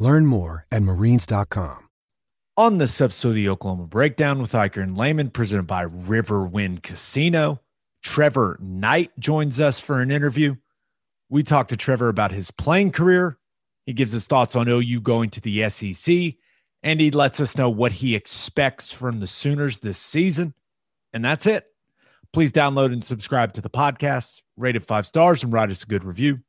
Learn more at marines.com. On this episode of the Oklahoma Breakdown with Ikard and Lehman, presented by Riverwind Casino, Trevor Knight joins us for an interview. We talk to Trevor about his playing career. He gives his thoughts on OU going to the SEC, and he lets us know what he expects from the Sooners this season. And that's it. Please download and subscribe to the podcast, rate it five stars, and write us a good review.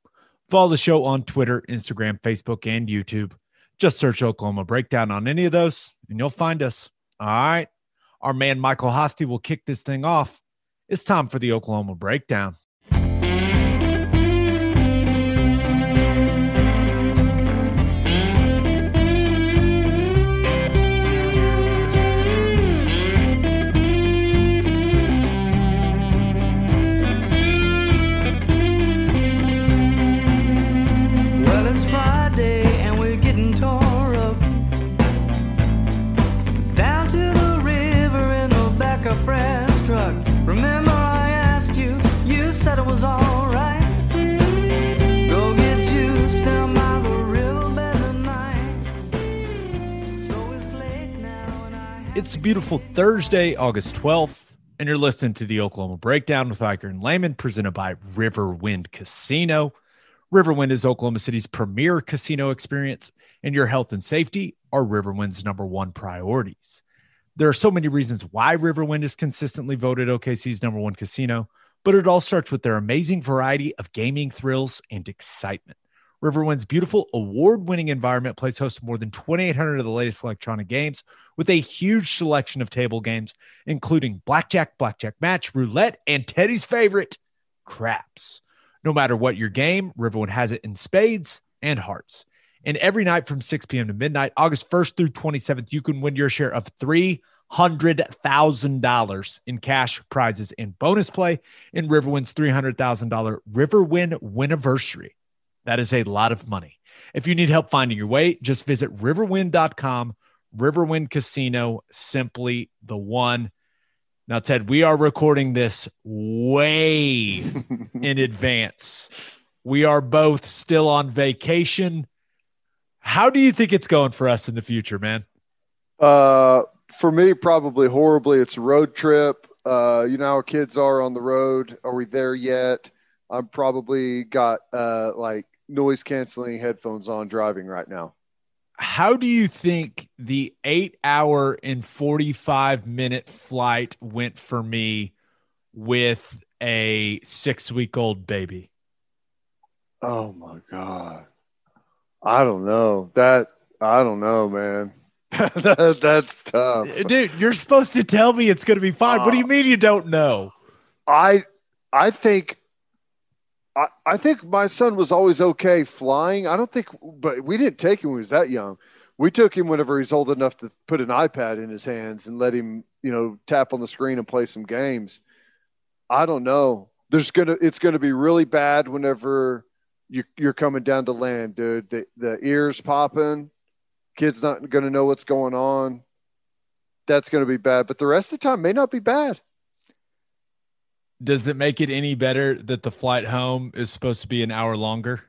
Follow the show on Twitter, Instagram, Facebook, and YouTube. Just search Oklahoma Breakdown on any of those, and you'll find us. All right. Our man Michael Hosty will kick this thing off. It's time for the Oklahoma Breakdown. It's a beautiful Thursday, August 12th, and you're listening to the Oklahoma Breakdown with Ikard and Lehman, presented by Riverwind Casino. Riverwind is Oklahoma City's premier casino experience, and your health and safety are Riverwind's number one priorities. There are so many reasons why Riverwind is consistently voted OKC's number one casino, but it all starts with their amazing variety of gaming thrills and excitement. Riverwind's beautiful award winning environment plays host to more than 2,800 of the latest electronic games with a huge selection of table games, including blackjack, blackjack match, roulette, and Teddy's favorite, craps. No matter what your game, Riverwind has it in spades and hearts. And every night from 6 p.m. to midnight, August 1st through 27th, you can win your share of $300,000 in cash prizes and bonus play in Riverwind's $300,000 Riverwind Winiversary. That is a lot of money. If you need help finding your way, just visit riverwind.com. Riverwind Casino, simply the one. Now, Ted, we are recording this way in advance. We are both still on vacation. How do you think it's going for us in the future, man? Uh, for me, probably horribly. It's a road trip. Uh, you know how kids are on the road. Are we there yet? I'm probably got uh like noise canceling headphones on driving right now. How do you think the eight hour and 45 minute flight went for me with a six week old baby? Oh my god. I don't know. That I don't know, man. that, that's tough. Uh, dude, you're supposed to tell me it's going to be fine. what do you uh, mean you don't know? I I think I, I think my son was always okay flying. I don't think, but we didn't take him when he was that young. We took him whenever he's old enough to put an iPad in his hands and let him, you know, tap on the screen and play some games. I don't know. There's gonna, it's gonna be really bad whenever you, you're coming down to land, dude. The the ears popping, kid's not gonna know what's going on. That's gonna be bad. But the rest of the time may not be bad. Does it make it any better that the flight home is supposed to be an hour longer?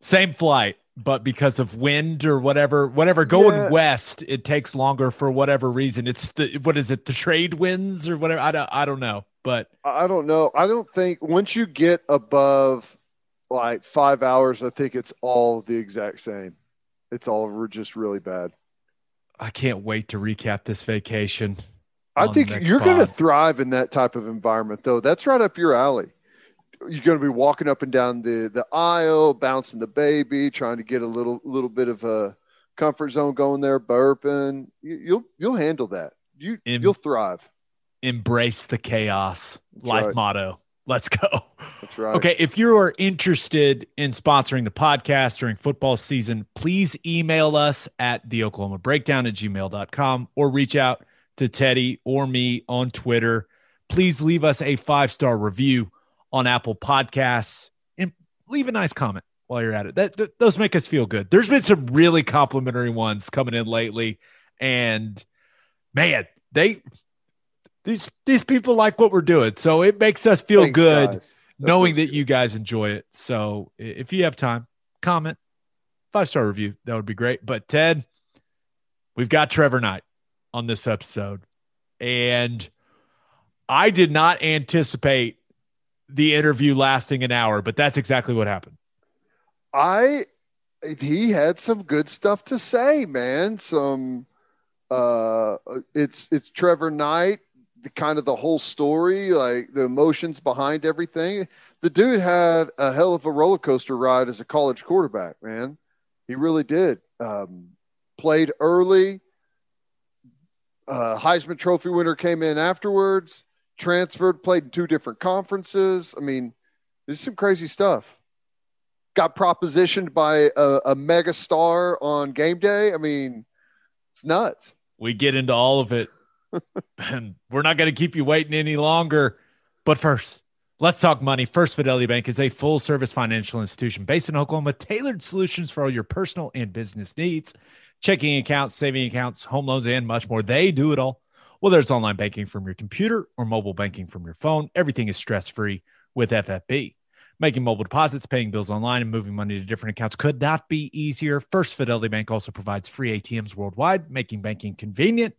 Same flight, but because of wind or whatever, whatever going Yeah. west, it takes longer for whatever reason. It's the what is it, the trade winds or whatever? I don't I don't know. But I don't know. I don't think once you get above like five hours, I think it's all the exact same. It's all just really bad. I can't wait to recap this vacation. I think you're going to thrive in that type of environment, though. That's right up your alley. You're going to be walking up and down the the aisle, bouncing the baby, trying to get a little little bit of a comfort zone going there, burping. You, you'll you'll handle that. You Im- you'll thrive. embrace the chaos. That's Life right. motto. Let's go. That's right. Okay, if you are interested in sponsoring the podcast during football season, please email us at the Oklahoma Breakdown at gmail.com or reach out to Teddy or me on Twitter. Please leave us a five star review on Apple Podcasts and leave a nice comment while you're at it. That, that those make us feel good. There's been some really complimentary ones coming in lately, and man, they these these people like what we're doing, so it makes us feel Thanks, good guys. Knowing that you guys enjoy it. So if you have time, comment, five star review. That would be great. But Ted, we've got Trevor Knight on this episode. And I did not anticipate the interview lasting an hour, but that's exactly what happened. I he had some good stuff to say, man. Some uh it's it's Trevor Knight, the kind of the whole story, like the emotions behind everything. The dude had a hell of a roller coaster ride as a college quarterback, man. He really did. Um played early. Uh Heisman Trophy winner came in afterwards, transferred, played in two different conferences. I mean, there's some crazy stuff got propositioned by a, a mega star on game day. I mean, it's nuts. We get into all of it, and we're not going to keep you waiting any longer. But first, let's talk money. First Fidelity Bank is a full service financial institution based in Oklahoma, tailored solutions for all your personal and business needs checking accounts, saving accounts, home loans, and much more. They do it all. Whether it's online banking from your computer or mobile banking from your phone, everything is stress free with FFB. Making mobile deposits, paying bills online, and moving money to different accounts could not be easier. First Fidelity Bank also provides free ATMs worldwide, making banking convenient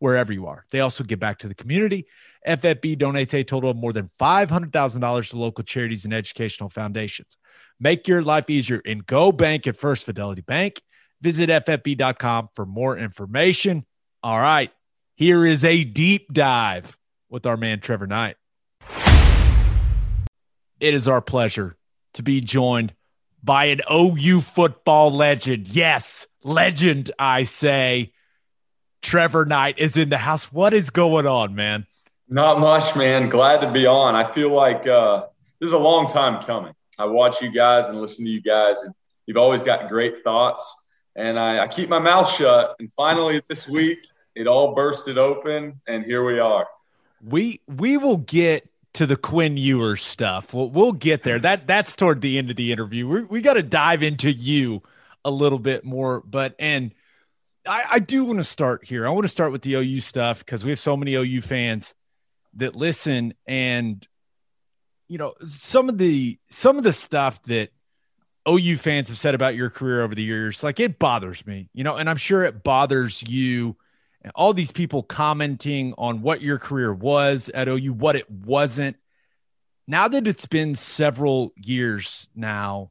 wherever you are. They also give back to the community. FFB donates a total of more than $500,000 to local charities and educational foundations. Make your life easier and go bank at First Fidelity Bank. Visit FFB.com for more information. All right, here is a deep dive with our man Trevor Knight. It is our pleasure to be joined by an OU football legend. Yes, legend, I say. Trevor Knight is in the house. What is going on, man? Not much, man. Glad to be on. I feel like uh, this is a long time coming. I watch you guys and listen to you guys, and you've always got great thoughts. And I, I keep my mouth shut. And finally, this week, it all bursted open, and here we are. We we will get to the Quinn Ewers stuff. We'll we'll get there. That that's toward the end of the interview. we we got to dive into you a little bit more. But and I, I do want to start here. I want to start with the OU stuff because we have so many OU fans that listen, and you know some of the some of the stuff that OU fans have said about your career over the years, like it bothers me, you know, and I'm sure it bothers you. All these people commenting on what your career was at OU, what it wasn't. Now that it's been several years now,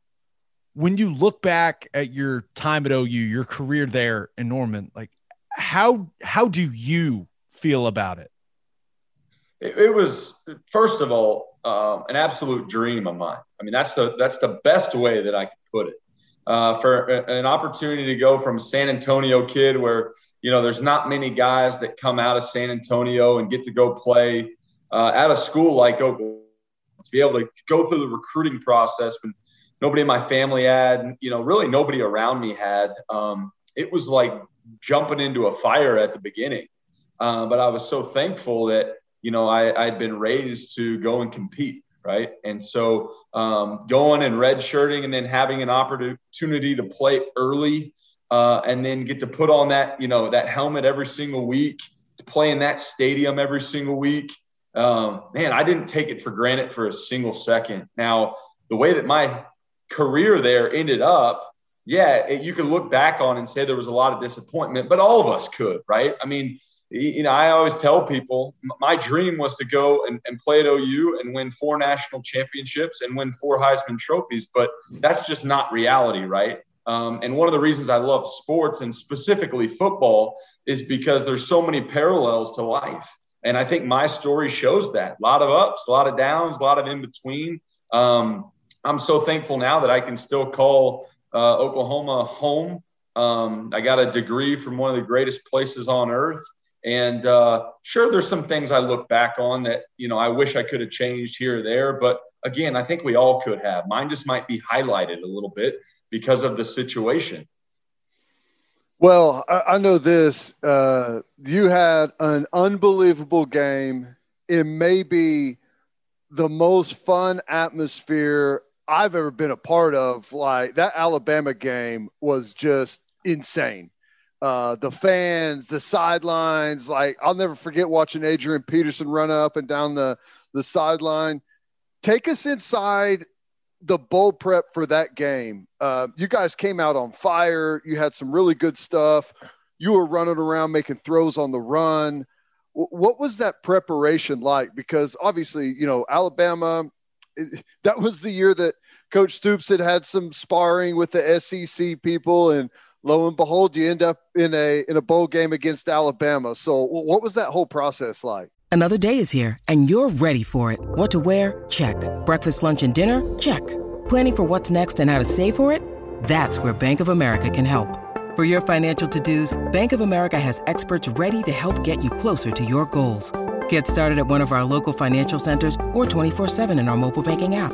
when you look back at your time at OU, your career there in Norman, like how how do you feel about it? It, it was first of all um, an absolute dream of mine. I mean, that's the that's the best way that I could put it. Uh, for an opportunity to go from San Antonio kid, where you know there's not many guys that come out of San Antonio and get to go play uh, at a school like Oklahoma, to be able to go through the recruiting process when nobody in my family had, you know, really nobody around me had. Um, it was like jumping into a fire at the beginning. Uh, but I was so thankful that you know I, I'd been raised to go and compete, right? And so um, going and redshirting, and then having an opportunity to play early, uh, and then get to put on that you know that helmet every single week, to play in that stadium every single week. Um, man, I didn't take it for granted for a single second. Now, the way that my career there ended up, yeah, it, you can look back on and say there was a lot of disappointment, but all of us could, right? I mean, you know, I always tell people my dream was to go and, and play at OU and win four national championships and win four Heisman trophies, but that's just not reality, right? Um, and one of the reasons I love sports and specifically football is because there's so many parallels to life. And I think my story shows that a lot of ups, a lot of downs, a lot of in between. Um, I'm so thankful now that I can still call uh, Oklahoma home. Um, I got a degree from one of the greatest places on earth. And uh, sure, there's some things I look back on that you know I wish I could have changed here or there, but again, I think we all could have. Mine just might be highlighted a little bit because of the situation. Well, I, I know this. Uh, you had an unbelievable game. It may be the most fun atmosphere I've ever been a part of. Like that Alabama game was just insane. Uh, the fans, the sidelines, like I'll never forget watching Adrian Peterson run up and down the the sideline. Take us inside the bowl prep for that game. Uh, you guys came out on fire. You had some really good stuff. You were running around making throws on the run. What was that preparation like? Because obviously, you know, Alabama, it, that was the year that Coach Stoops had had some sparring with the SEC people, and lo and behold, you end up in a in a bowl game against Alabama. So, what was that whole process like? Another day is here, and you're ready for it. What to wear? Check. Breakfast, lunch, and dinner? Check. Planning for what's next and how to save for it? That's where Bank of America can help. For your financial to-dos, Bank of America has experts ready to help get you closer to your goals. Get started at one of our local financial centers or 24-7 in our mobile banking app.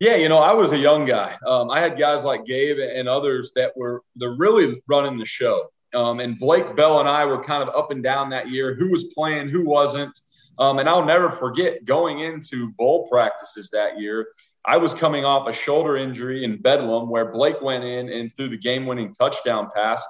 Yeah, you know, I was a young guy. Um, I had guys like Gabe and others that were they're really running the show. Um, and Blake Bell and I were kind of up and down that year. Who was playing? Who wasn't? Um, and I'll never forget going into bowl practices that year. I was coming off a shoulder injury in Bedlam where Blake went in and threw the game-winning touchdown pass.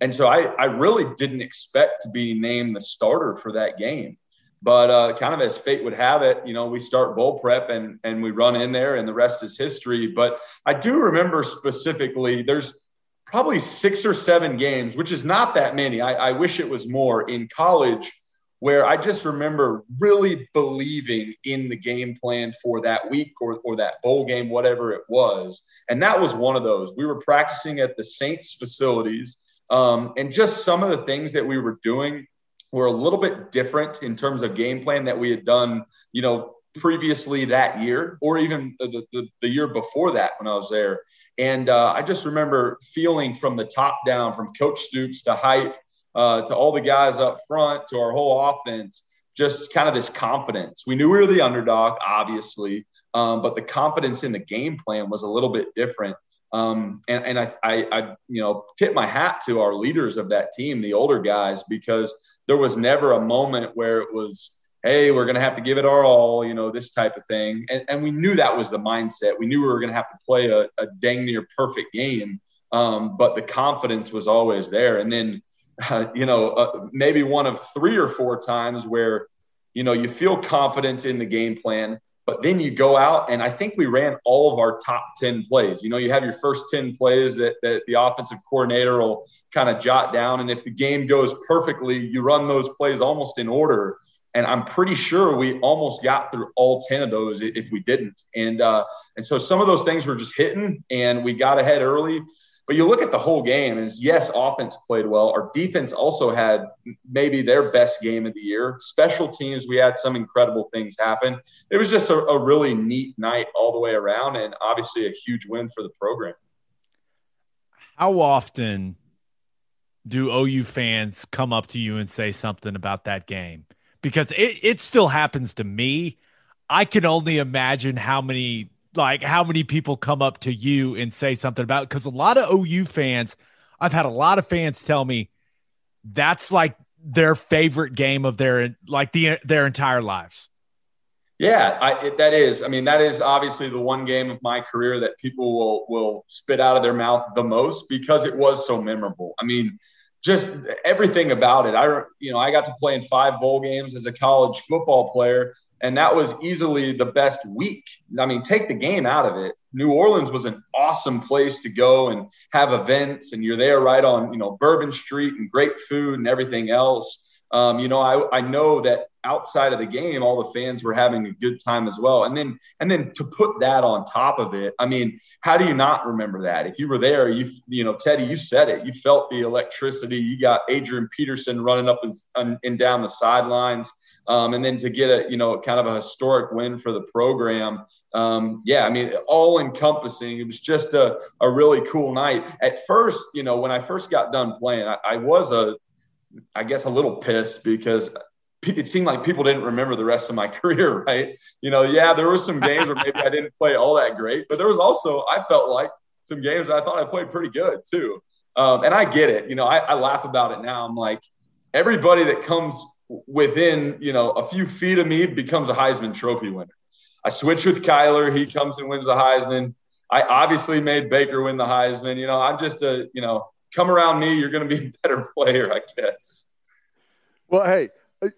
And so I, I really didn't expect to be named the starter for that game. But uh, kind of as fate would have it, you know, we start bowl prep and and we run in there, and the rest is history. But I do remember specifically, there's probably six or seven games, which is not that many. I, I wish it was more in college, where I just remember really believing in the game plan for that week or, or that bowl game, whatever it was. And that was one of those. We were practicing at the Saints facilities, um, and just some of the things that we were doing were a little bit different in terms of game plan that we had done, you know, previously that year or even the, the, the year before that when I was there. And uh, I just remember feeling from the top down, from Coach Stoops to Hype uh, to all the guys up front to our whole offense, just kind of this confidence. We knew we were the underdog, obviously, um, but the confidence in the game plan was a little bit different. Um, and and I, I, I, you know, tip my hat to our leaders of that team, the older guys, because there was never a moment where it was, hey, we're going to have to give it our all, you know, this type of thing. And, and we knew that was the mindset. We knew we were going to have to play a, a dang near perfect game, um, but the confidence was always there. And then, uh, you know, uh, maybe one of three or four times where, you know, you feel confidence in the game plan but then you go out, and I think we ran all of our top 10 plays. You know, you have your first 10 plays that, that the offensive coordinator will kind of jot down. And if the game goes perfectly, you run those plays almost in order. And I'm pretty sure we almost got through all 10 of those if we didn't. And, uh, and so some of those things were just hitting, and we got ahead early. But you look at the whole game, and yes, offense played well. Our defense also had maybe their best game of the year. Special teams, we had some incredible things happen. It was just a, a really neat night all the way around, and obviously a huge win for the program. How often do OU fans come up to you and say something about that game? Because it, it still happens to me. I can only imagine how many like how many people come up to you and say something about because a lot of OU fans, I've had a lot of fans tell me that's like their favorite game of their like the their entire lives. Yeah, I, it, that is. I mean, that is obviously the one game of my career that people will will spit out of their mouth the most because it was so memorable. I mean, just everything about it. I you know I got to play in five bowl games as a college football player and that was easily the best week. I mean, take the game out of it. New Orleans was an awesome place to go and have events, and you're there right on, you know, Bourbon Street and great food and everything else. Um, you know, I, I know that outside of the game, all the fans were having a good time as well. And then and then to put that on top of it, I mean, how do you not remember that? If you were there, you you know, Teddy, you said it. You felt the electricity. You got Adrian Peterson running up and, and down the sidelines. Um, and then to get a you know kind of a historic win for the program um, yeah i mean all encompassing it was just a, a really cool night. At first you know when i first got done playing I, I was a i guess a little pissed because it seemed like people didn't remember the rest of my career right? You know yeah there were some games where maybe i didn't play all that great but there was also i felt like some games i thought i played pretty good too. Um, and i get it. You know I, I laugh about it now. I'm like everybody that comes within you know a few feet of me becomes a Heisman Trophy winner. I switch with Kyler, he comes and wins the Heisman. I obviously made Baker win the Heisman. You know, I'm just a you know come around me, you're going to be a better player, I guess. Well, hey,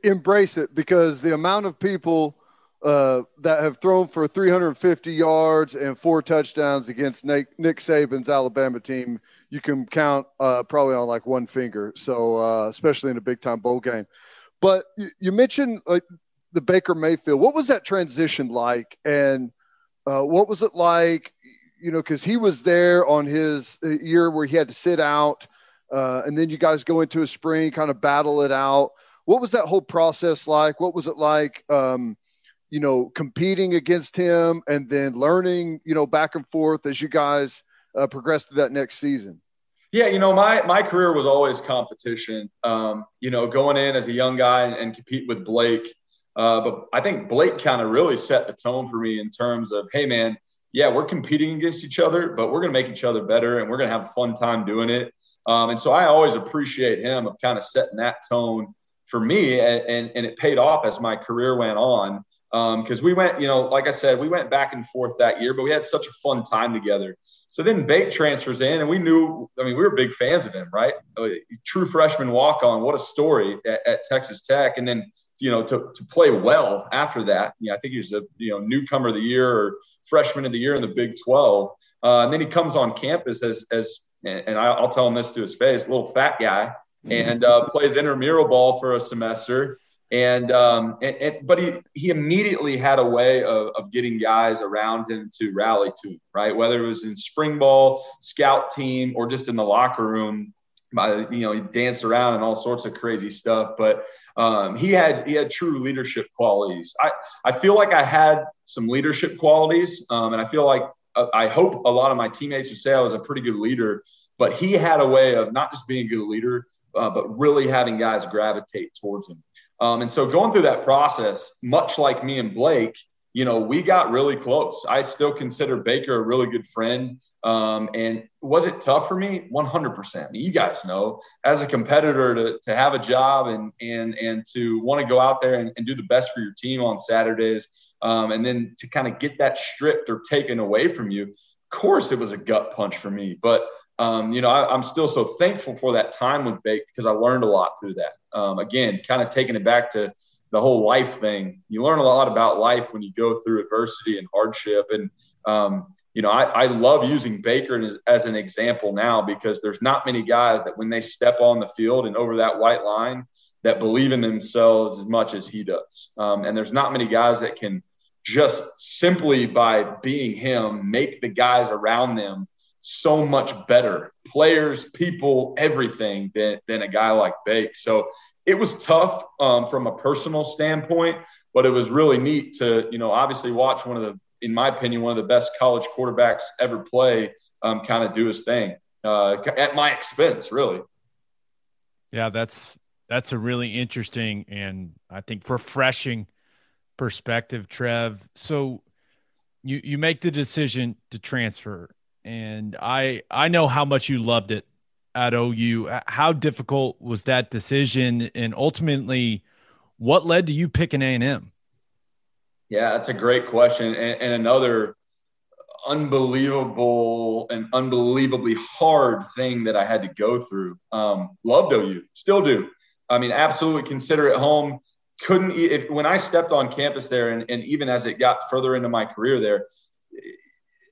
embrace it because the amount of people uh, that have thrown for 350 yards and four touchdowns against Nick, Nick Saban's Alabama team, you can count uh, probably on like one finger. So, uh, especially in a big time bowl game. But you, you mentioned like the Baker Mayfield. What was that transition like, and uh, what was it like? You know, because he was there on his uh, year where he had to sit out, uh, and then you guys go into a spring, kind of battle it out. What was that whole process like? What was it like? Um, you know, competing against him, and then learning, you know, back and forth as you guys uh, progressed to that next season. Yeah, you know, my my career was always competition. Um, you know, going in as a young guy and, and compete with Blake. Uh, but I think Blake kind of really set the tone for me in terms of, hey, man, yeah, we're competing against each other, but we're going to make each other better and we're going to have a fun time doing it. Um, and so I always appreciate him of kind of setting that tone for me. And, and, and it paid off as my career went on. Because um, we went, you know, like I said, we went back and forth that year, but we had such a fun time together. So then Bake transfers in, and we knew, I mean, we were big fans of him, right? True freshman walk on, what a story at, at, Texas Tech. And then, you know, to, to play well after that, you know, I think he was a, you know, newcomer of the year or freshman of the year in the Big 12. Uh, and then he comes on campus as, as and I'll tell him this to his face, little fat guy, and uh, plays intramural ball for a semester. And, um, but he, he immediately had a way of, of getting guys around him to rally to him, right? Whether it was in spring ball, scout team, or just in the locker room, by, you know, he danced around and all sorts of crazy stuff. But um, he had he had true leadership qualities. I, I feel like I had some leadership qualities, um, and I feel like uh, I hope a lot of my teammates would say I was a pretty good leader. But he had a way of not just being a good leader, uh, but really having guys gravitate towards him. Um, and so going through that process, much like me and Blake, you know, we got really close. I still consider Baker a really good friend. Um, and was it tough for me? 100%. You guys know, as a competitor, to, to have a job and and and to want to go out there and, and do the best for your team on Saturdays, um, and then to kind of get that stripped or taken away from you. Of course, it was a gut punch for me, but um, you know, I, am still so thankful for that time with Bake because I learned a lot through that. Um, again, kind of taking it back to the whole life thing. You learn a lot about life when you go through adversity and hardship. And, um, you know, I, I, love using Baker as, as, an example now because there's not many guys that when they step on the field and over that white line that believe in themselves as much as he does. Um, and there's not many guys that can just simply by being him make the guys around them so much better players, people, everything than, than a guy like Bake. So it was tough um, from a personal standpoint, but it was really neat to, you know, obviously watch one of the, in my opinion, one of the best college quarterbacks ever play um, kind of do his thing uh, at my expense, really. Yeah, that's that's a really interesting and I think refreshing perspective, Trev. So you you make the decision to transfer and I I know how much you loved it at OU. How difficult was that decision, and ultimately, what led to you picking A and M? Yeah, that's a great question, and, and another unbelievable and unbelievably hard thing that I had to go through. Um, loved OU, still do. I mean, absolutely consider it home. couldn't if, when I stepped on campus there, and, and even as it got further into my career there,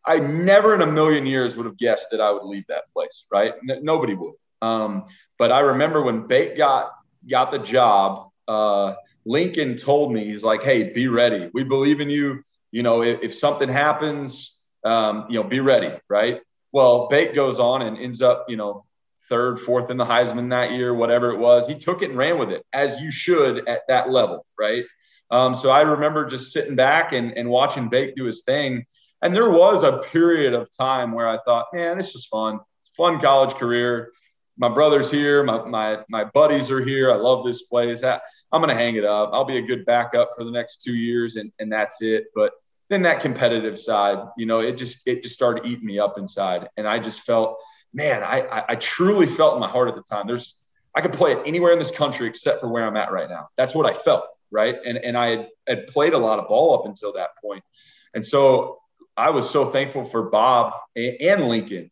I never in a million years would have guessed that I would leave that place. Right? N- nobody would. Um, but I remember when Bake got got the job. Uh, Lincoln told me he's like, "Hey, be ready. We believe in you. You know, if, if something happens, um, you know, be ready." Right? Well, Bake goes on and ends up, you know, third, fourth in the Heisman that year, whatever it was. He took it and ran with it, as you should at that level, right? Um, so I remember just sitting back and, and watching Bake do his thing. And there was a period of time where I thought, man, this is fun. Fun college career. My brother's here. My, my, my buddies are here. I love this place. I, I'm going to hang it up. I'll be a good backup for the next two years, and, and that's it. But then that competitive side, you know, it just it just started eating me up inside, and I just felt – man, I, I truly felt in my heart at the time. There's I could play it anywhere in this country except for where I'm at right now. That's what I felt, right? And and I had, had played a lot of ball up until that point, and so I was so thankful for Bob and Lincoln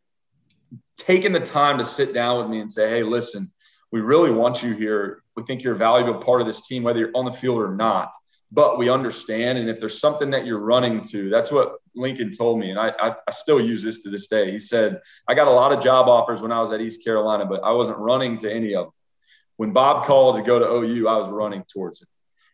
taking the time to sit down with me and say, "Hey, listen, we really want you here. We think you're a valuable part of this team, whether you're on the field or not." but we understand. And if there's something that you're running to, that's what Lincoln told me. And I, I, I, still use this to this day. He said, I got a lot of job offers when I was at East Carolina, but I wasn't running to any of them. When Bob called to go to OU, I was running towards it.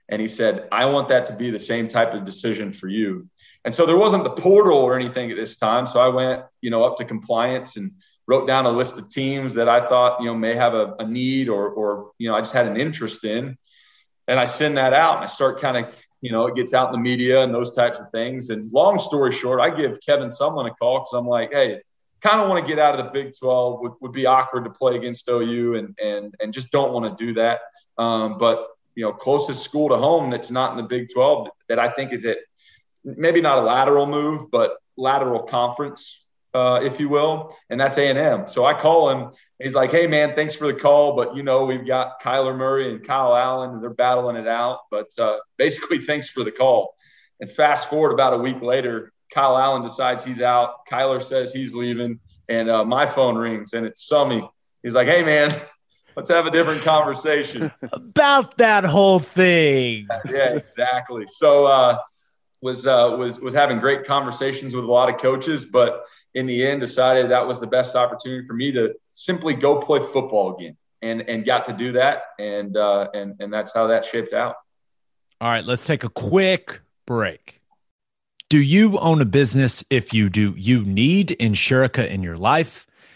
And he said, I want that to be the same type of decision for you. And so there wasn't the portal or anything at this time. So I went, you know, up to compliance and wrote down a list of teams that I thought, you know, may have a, a need or, or, you know, I just had an interest in and I send that out and I start kind of, you know, it gets out in the media and those types of things. And long story short, I give Kevin Sumlin a call because I'm like, hey, kind of want to get out of the Big 12. Would, would be awkward to play against OU and and and just don't want to do that. Um, but you know, closest school to home that's not in the Big 12 that I think is it maybe not a lateral move, but lateral conference uh, if you will, and that's A and M. So I call him. He's like, "Hey man, thanks for the call, but you know we've got Kyler Murray and Kyle Allen, and they're battling it out. But uh, basically, thanks for the call." And fast forward about a week later, Kyle Allen decides he's out. Kyler says he's leaving, and uh, my phone rings, and it's Summy. He's like, "Hey man." Let's have a different conversation about that whole thing. yeah, exactly. So, uh, was uh, was was having great conversations with a lot of coaches, but in the end decided that was the best opportunity for me to simply go play football again and and got to do that. And uh, and and that's how that shaped out. All right let's take a quick break. Do you own a business? If you do you need insurica in your life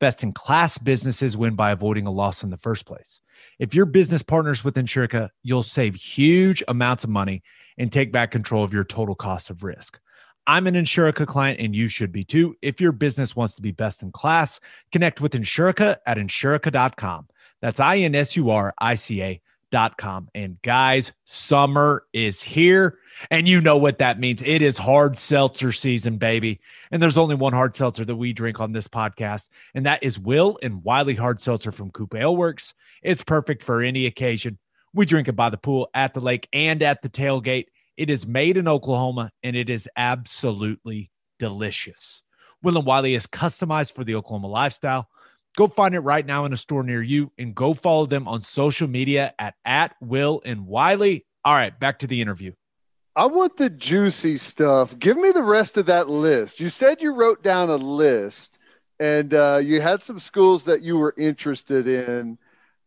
Best in class businesses win by avoiding a loss in the first place. If your business partners with Insurica, you'll save huge amounts of money and take back control of your total cost of risk. I'm an Insurica client and you should be too. If your business wants to be best in class, connect with Insurica at insurica.com. That's I N S U R I C A.com. And guys, summer is here. And you know what that means. It is hard seltzer season, baby. And there's only one hard seltzer that we drink on this podcast, and that is Will and Wiley Hard Seltzer from Coop Ale Works. It's perfect for any occasion. We drink it by the pool, at the lake, and at the tailgate. It is made in Oklahoma and it is absolutely delicious. Will and Wiley is customized for the Oklahoma lifestyle. Go find it right now in a store near you and go follow them on social media at, at Will and Wiley. All right, back to the interview. I want the juicy stuff. Give me the rest of that list. You said you wrote down a list and uh, you had some schools that you were interested in.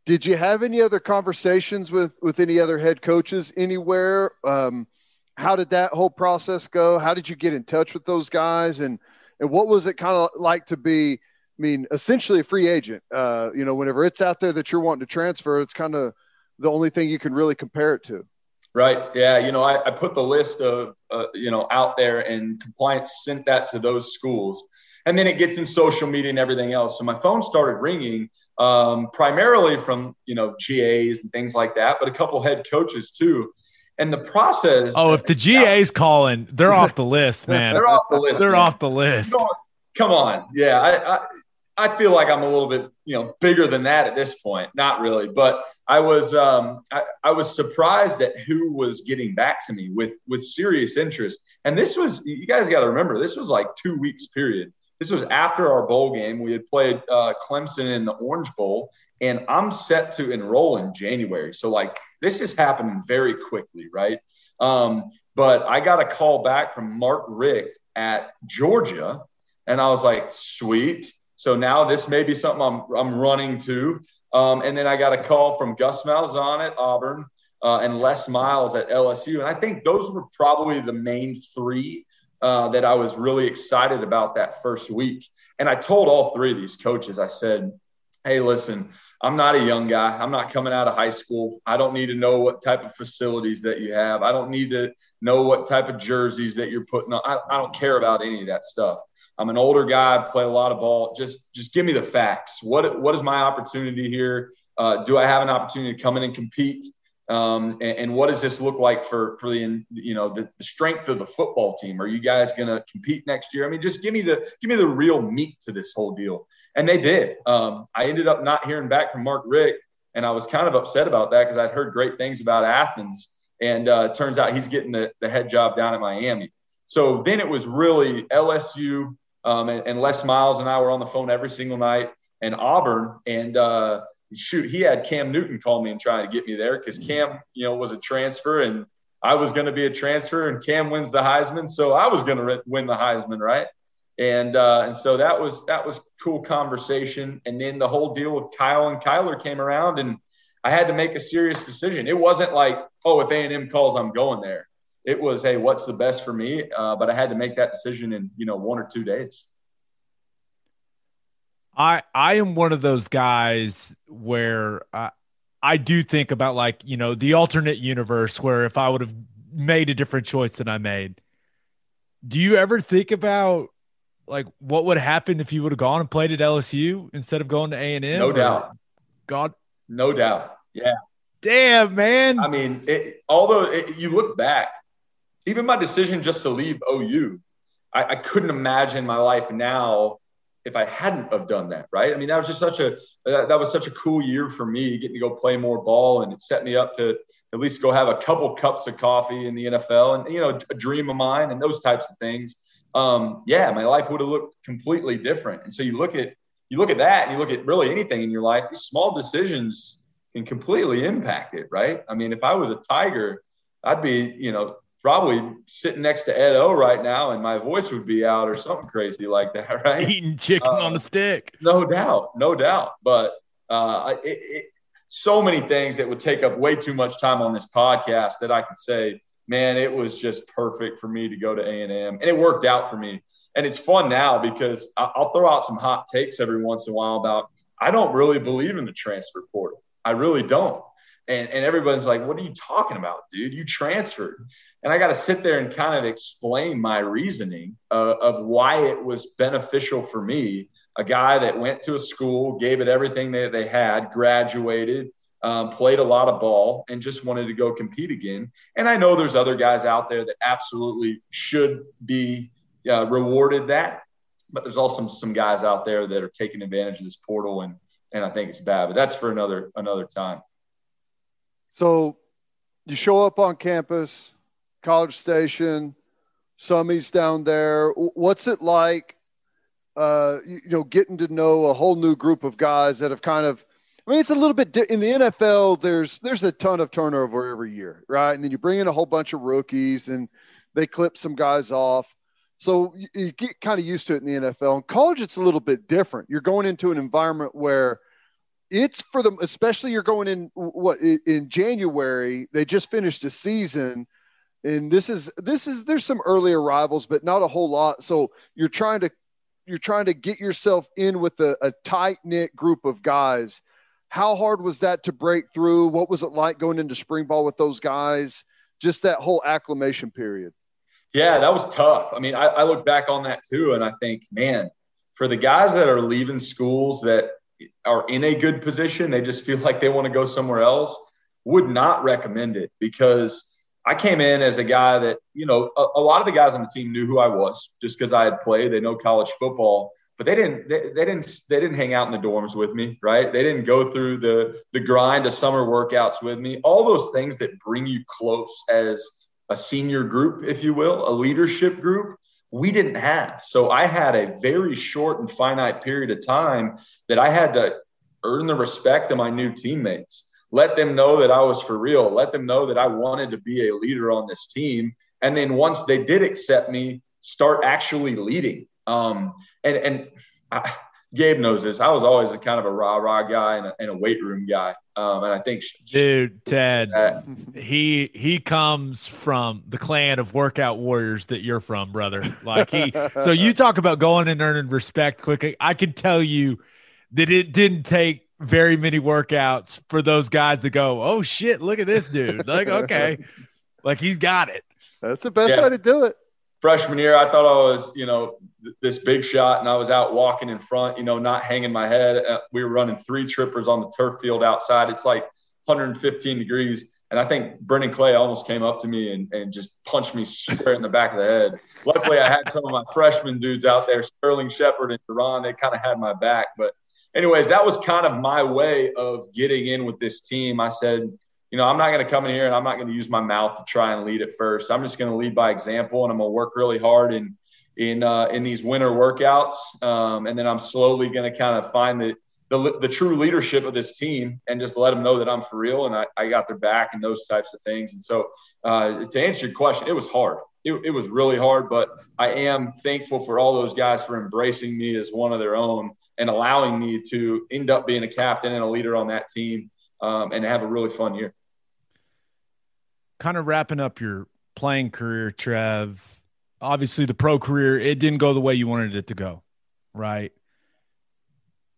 Did you have any other conversations with with any other head coaches anywhere? Um, how did that whole process go? How did you get in touch with those guys, and and what was it kind of like to be? I mean, essentially a free agent. Uh, you know, whenever it's out there that you're wanting to transfer, it's kind of the only thing you can really compare it to. Right. Yeah. You know, I, I put the list of, uh, you know, out there and compliance sent that to those schools. And then it gets in social media and everything else. So my phone started ringing um, primarily from, you know, GAs and things like that, but a couple head coaches too. And the process. Oh, if the GA's calling, they're off the list, man. they're off the list. They're man. off the list. Come on, yeah. I, I I feel like I'm a little bit, you know, bigger than that at this point. Not really, but I was um, I, I was surprised at who was getting back to me with with serious interest. And this was you guys got to remember this was like two weeks period. This was after our bowl game. We had played uh, Clemson in the Orange Bowl, and I'm set to enroll in January. So like this is happening very quickly, right? Um, but I got a call back from Mark Richt at Georgia, and I was like, sweet. So now this may be something I'm, I'm running to. Um, and then I got a call from Gus Malzahn at Auburn uh, and Les Miles at LSU. And I think those were probably the main three uh, that I was really excited about that first week. And I told all three of these coaches, I said, hey, listen, I'm not a young guy. I'm not coming out of high school. I don't need to know what type of facilities that you have. I don't need to know what type of jerseys that you're putting on. I, I don't care about any of that stuff. I'm an older guy, played a lot of ball. Just just give me the facts. What what is my opportunity here? Uh, do I have an opportunity to come in and compete? Um, and, and, what does this look like for for the you know the, the strength of the football team? Are you guys going to compete next year? I mean, just give me the give me the real meat to this whole deal. And they did. Um, I ended up not hearing back from Mark Richt, and I was kind of upset about that because I'd heard great things about Athens, and uh, it turns out he's getting the, the head job down in Miami. So then it was really LSU, um, and, and, Les Miles and I were on the phone every single night, and Auburn, and uh, shoot, he had Cam Newton call me and try to get me there because Cam, you know, was a transfer, and I was going to be a transfer, and Cam wins the Heisman, so I was going to win the Heisman, right? And uh, and so that was that was cool conversation, and then the whole deal with Kyle and Kyler came around, and I had to make a serious decision. It wasn't like, oh, if A and M calls, I'm going there it was, hey, what's the best for me? Uh, but I had to make that decision in you know one or two days. I I am one of those guys where I, I do think about like you know the alternate universe where if I would have made a different choice than I made. Do you ever think about like what would happen if you would have gone and played at LSU instead of going to A and M? No doubt. God. No doubt. Yeah. Damn, man. I mean, it, although it, you look back, even my decision just to leave OU, I, I, couldn't imagine my life now if I hadn't have done that. Right. I mean, that was just such a, that, was such a cool year for me getting to go play more ball and it set me up to at least go have a couple cups of coffee in the NFL and, you know, a dream of mine and those types of things. Um, yeah, my life would have looked completely different. And so you look at, you look at that and you look at really anything in your life, these small decisions can completely impact it. Right. I mean, if I was a Tiger, I'd be, you know, probably sitting next to Ed O right now, and my voice would be out or something crazy like that, right? Eating chicken uh, on a stick. No doubt, no doubt. But uh, it, it, so many things that would take up way too much time on this podcast that I could say, man, it was just perfect for me to go to A and M, and it worked out for me. And it's fun now because I'll throw out some hot takes every once in a while about I don't really believe in the transfer portal. I really don't. And, and everybody's like, what are you talking about, dude? You transferred and I got to sit there and kind of explain my reasoning uh, of why it was beneficial for me. A guy that went to a school, gave it everything that they had, graduated, um, played a lot of ball, and just wanted to go compete again. And I know there's other guys out there that absolutely should be uh, rewarded that, but there's also some, some guys out there that are taking advantage of this portal, and and I think it's bad. But that's for another another time. So you show up on campus College Station, Summy's down there. What's it like, uh, you, know, getting to know a whole new group of guys that have kind of, I mean, it's a little bit di- in the NFL. There's there's a ton of turnover every year, right? And then you bring in a whole bunch of rookies, and they clip some guys off. So you, you get kind of used to it in the NFL. In college, it's a little bit different. You're going into an environment where it's for them, especially you're going in what in January. They just finished a season and this is this is there's some early arrivals but not a whole lot. So you're trying to you're trying to get yourself in with a, a tight knit group of guys. How hard was that to break through? What was it like going into spring ball with those guys? Just that whole acclimation period. Yeah that was tough. I mean I, I look back on that too and i think man for the guys that are leaving schools that are in a good position they just feel like they want to go somewhere else would not recommend it because I came in as a guy that, you know, a, a lot of the guys on the team knew who I was just because I had played. They know college football, but they didn't they, they, didn't they didn't hang out in the dorms with me, right? They didn't go through the the grind of summer workouts with me. All those things that bring you close as a senior group, if you will, a leadership group, we didn't have. So I had a very short and finite period of time that I had to earn the respect of my new teammates let them know that I was for real, let them know that I wanted to be a leader on this team. And then once they did accept me, start actually leading. Um, and and I, Gabe knows this. I was always a kind of a rah rah guy and a, and a, weight room guy. Um, and I think, dude, Ted, that, he he comes from the clan of workout warriors that you're from, brother. Like he, so you talk about going and earning respect quickly. I can tell you that it didn't take very many workouts for those guys to go, oh shit, look at this dude. Like, okay, like he's got it. That's the best yeah. way to do it. Freshman year, I thought I was, you know, this big shot, and I was out walking in front, you know, not hanging my head. Uh, we were running three trippers on the turf field outside. It's like 115 degrees. And I think Brendan Clay almost came up to me and, and just punched me square in the back of the head. Luckily, I had some of my freshman dudes out there, Sterling Shepard and Durron. They kind of had my back. But anyways, that was kind of my way of getting in with this team. I said, you know, I'm not going to come in here and I'm not going to use my mouth to try and lead at first. I'm just going to lead by example, and I'm going to work really hard in in uh, in these winter workouts, um, and then I'm slowly going to kind of find the, the the true leadership of this team and just let them know that I'm for real and I, I got their back and those types of things. And so, uh, to answer your question, it was hard. It, it was really hard, but I am thankful for all those guys for embracing me as one of their own and allowing me to end up being a captain and a leader on that team um, and have a really fun year. Kind of wrapping up your playing career, Trev. Obviously, the pro career, it didn't go the way you wanted it to go, right?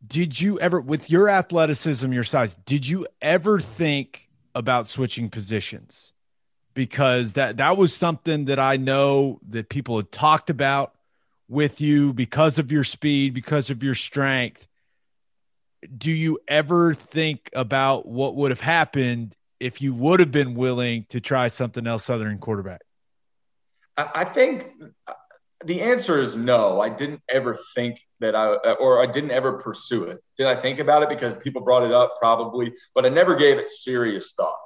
Did you ever, with your athleticism, your size, did you ever think about switching positions? Because that that was something that I know that people had talked about with you because of your speed, because of your strength. Do you ever think about what would have happened if you would have been willing to try something else other than quarterback? I think the answer is no. I didn't ever think that I, or I didn't ever pursue it. Did I think about it because people brought it up? Probably, but I never gave it serious thought.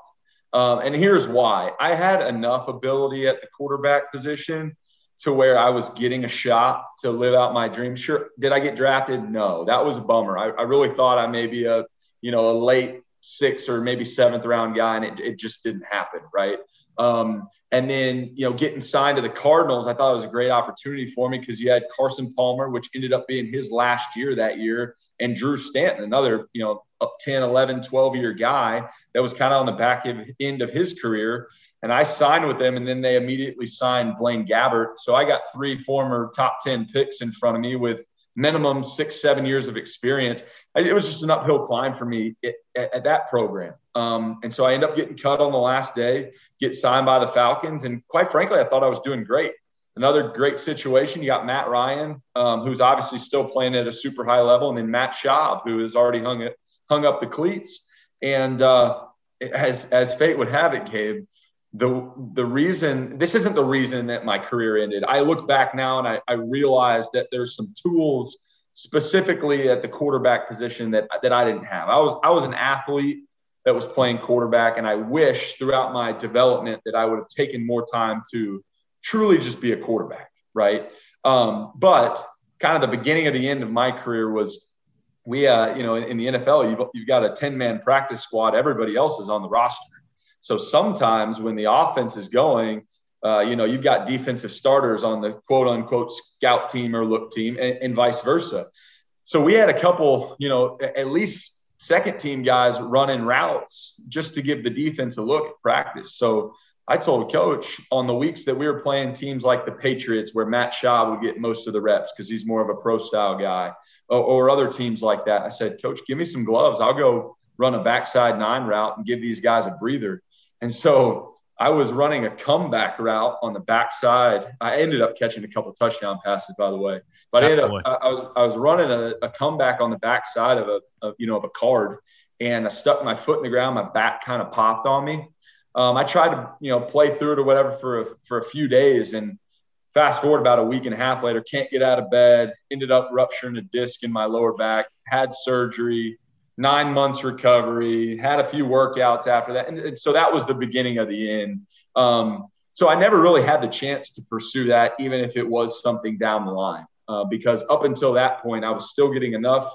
Um, and here's why I had enough ability at the quarterback position to where I was getting a shot to live out my dream. Sure. Did I get drafted? No, that was a bummer. I, I really thought I may be a, you know, a late sixth or maybe seventh round guy, and it, it just didn't happen. Right. Um, and then, you know, getting signed to the Cardinals, I thought it was a great opportunity for me because you had Carson Palmer, which ended up being his last year that year, and Drew Stanton, another, you know, 10, 11, 12 year guy that was kind of on the back end of his career. And I signed with them, and then they immediately signed Blaine Gabbert. So I got three former top 10 picks in front of me with minimum six, seven years of experience. It was just an uphill climb for me at, at that program. Um, and so I end up getting cut on the last day, get signed by the Falcons. And quite frankly, I thought I was doing great. Another great situation. You got Matt Ryan, um, who's obviously still playing at a super high level, and then Matt Schaub, who has already hung it, hung up the cleats. And uh, as as fate would have it, Gabe, the the reason this isn't the reason that my career ended. I look back now and I, I realized that there's some tools specifically at the quarterback position that that I didn't have. I was I was an athlete that was playing quarterback, and I wish throughout my development that I would have taken more time to truly just be a quarterback, right? Um, but kind of the beginning of the end of my career was we, uh, you know, in, in the NFL, you've, you've got a 10 man practice squad. Everybody else is on the roster. So sometimes when the offense is going, uh, you know, you've got defensive starters on the quote unquote scout team or look team and, and vice versa. So we had a couple, you know, at least second team guys running routes just to give the defense a look at practice. So I told coach on the weeks that we were playing teams like the Patriots, where Matt Schaub would get most of the reps because he's more of a pro style guy, or, or, other teams like that. I said, Coach, give me some gloves. I'll go run a backside nine route and give these guys a breather. And so I was running a comeback route on the backside. I ended up catching a couple touchdown passes, by the way. But I, ended up, I, I, was, I was running a, a comeback on the backside of a of, you know of a card, and I stuck my foot in the ground. My back kind of popped on me. um, I tried to, you know, play through it or whatever for a, for a few days. And fast forward about a week and a half later, can't get out of bed, ended up rupturing a disc in my lower back, had surgery, nine months recovery, had a few workouts after that. And, and so that was the beginning of the end. Um, so I never really had the chance to pursue that, even if it was something down the line, uh, because up until that point, I was still getting enough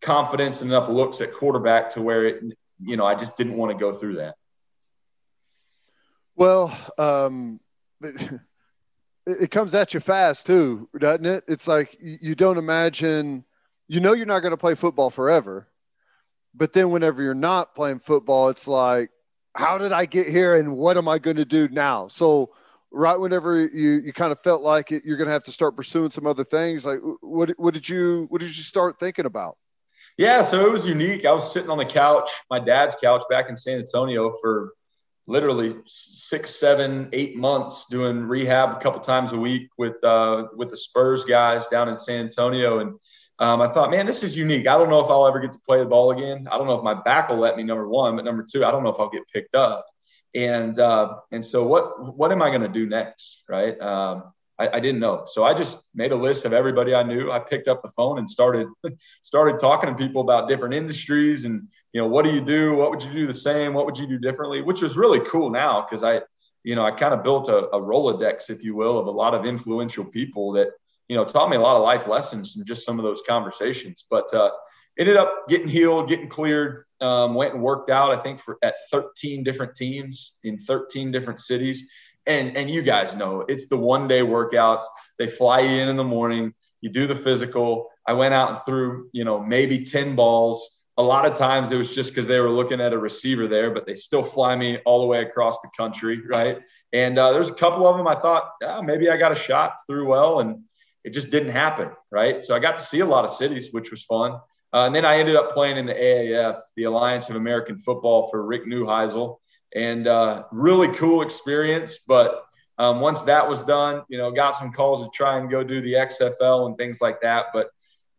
confidence and enough looks at quarterback to where it, you know, I just didn't want to go through that. Well, um, it, it, comes at you fast too, doesn't it? It's like you don't imagine, you know, you're not going to play football forever, but then whenever you're not playing football, it's like, how did I get here and what am I going to do now? So, right whenever you, you kind of felt like it, you're going to have to start pursuing some other things. Like, what, what did you, what did you start thinking about? Yeah, so it was unique. I was sitting on the couch, my dad's couch back in San Antonio for literally six, seven, eight months doing rehab a couple times a week with uh, with the Spurs guys down in San Antonio. And um, I thought, man, this is unique. I don't know if I'll ever get to play the ball again. I don't know if my back will let me. Number one, but number two, I don't know if I'll get picked up. And uh, and so what what am I going to do next, right? Um, I, I, didn't know, so I just made a list of everybody I knew. I picked up the phone and started started talking to people about different industries and you know, what do you do? What would you do the same? What would you do differently? Which is really cool now because I, you know, I kind of built a, a Rolodex, if you will, of a lot of influential people that, you know, taught me a lot of life lessons in just some of those conversations. But uh, ended up getting healed, getting cleared, um, went and worked out, I think, for at 13 different teams in 13 different cities. And, and you guys know it's the one day workouts. They fly you in in the morning, you do the physical. I went out and threw, you know, maybe 10 balls a lot of times it was just because they were looking at a receiver there, but they still fly me all the way across the country, right? And uh, there's a couple of them I thought yeah, maybe I got a shot through well, and it just didn't happen, right? So I got to see a lot of cities, which was fun. Uh, and then I ended up playing in the AAF, the Alliance of American Football, for Rick Neuheisel, and uh, really cool experience. But um, once that was done, you know, got some calls to try and go do the XFL and things like that, but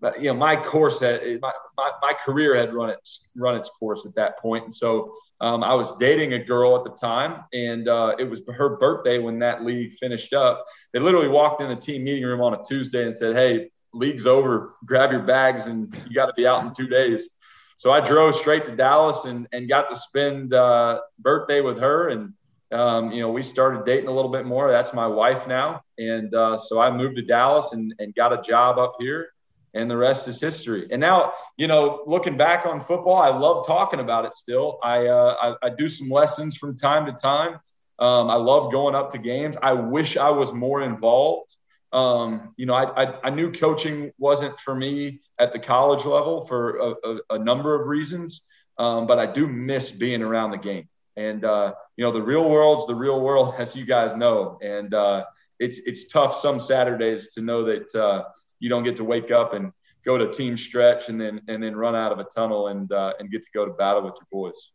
but you know my course had my, my, my, career had run its run its course at that point. And so um, i was dating a girl at the time and uh, it was her birthday when that league finished up. They literally walked in the team meeting room on a tuesday and said hey league's over. Grab your bags and you got to be out in two days. So i drove straight to dallas and, and got to spend uh, birthday with her. And um, you know, we started dating a little bit more. That's my wife now. And uh, so I moved to Dallas and, and got a job up here and the rest is history. And now, you know, looking back on football, I love talking about it still. I, uh, I, I, do some lessons from time to time. Um, I love going up to games. I wish I was more involved. Um, you know, I, I, I, knew coaching wasn't for me at the college level for a, a, a number of reasons, um, but I do miss being around the game. And, uh, you know, the real world's the real world, as you guys know. And uh, it's, it's tough some Saturdays to know that, uh, you don't get to wake up and go to team stretch and then and then run out of a tunnel and uh, and get to go to battle with your boys.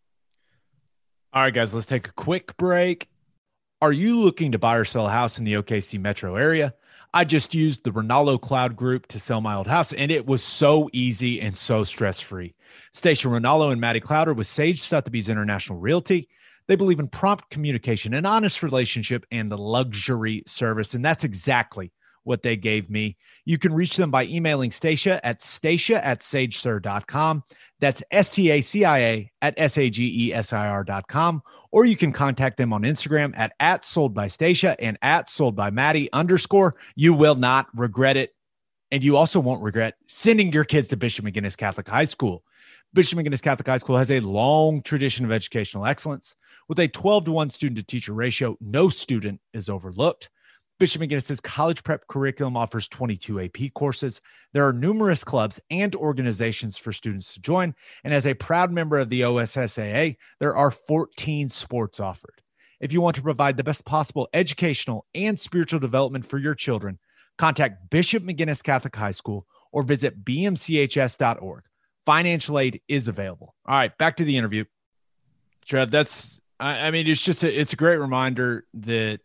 All right, guys, let's take a quick break. Are you looking to buy or sell a house in the OKC metro area? I just used the Ronaldo Cloud Group to sell my old house, and it was so easy and so stress free. Stacia Ronaldo and Maddie Clowder with Sage Sotheby's International Realty. They believe in prompt communication, an honest relationship, and the luxury service. And that's exactly what they gave me. You can reach them by emailing Stacia at stacia at sagesir.com. That's S T A C I A at S A G E S I R.com. Or you can contact them on Instagram at, at sold by Stacia and at sold by Maddie underscore. You will not regret it. And you also won't regret sending your kids to Bishop McGuinness Catholic High School. Bishop McGuinness Catholic High School has a long tradition of educational excellence. With a 12 to 1 student to teacher ratio, no student is overlooked. Bishop McGuinness's college prep curriculum offers 22 AP courses. There are numerous clubs and organizations for students to join. And as a proud member of the OSSAA, there are 14 sports offered. If you want to provide the best possible educational and spiritual development for your children, contact Bishop McGuinness Catholic High School or visit bmchs.org. Financial aid is available. All right, back to the interview. Trev, that's I, I mean, it's just a, it's a great reminder that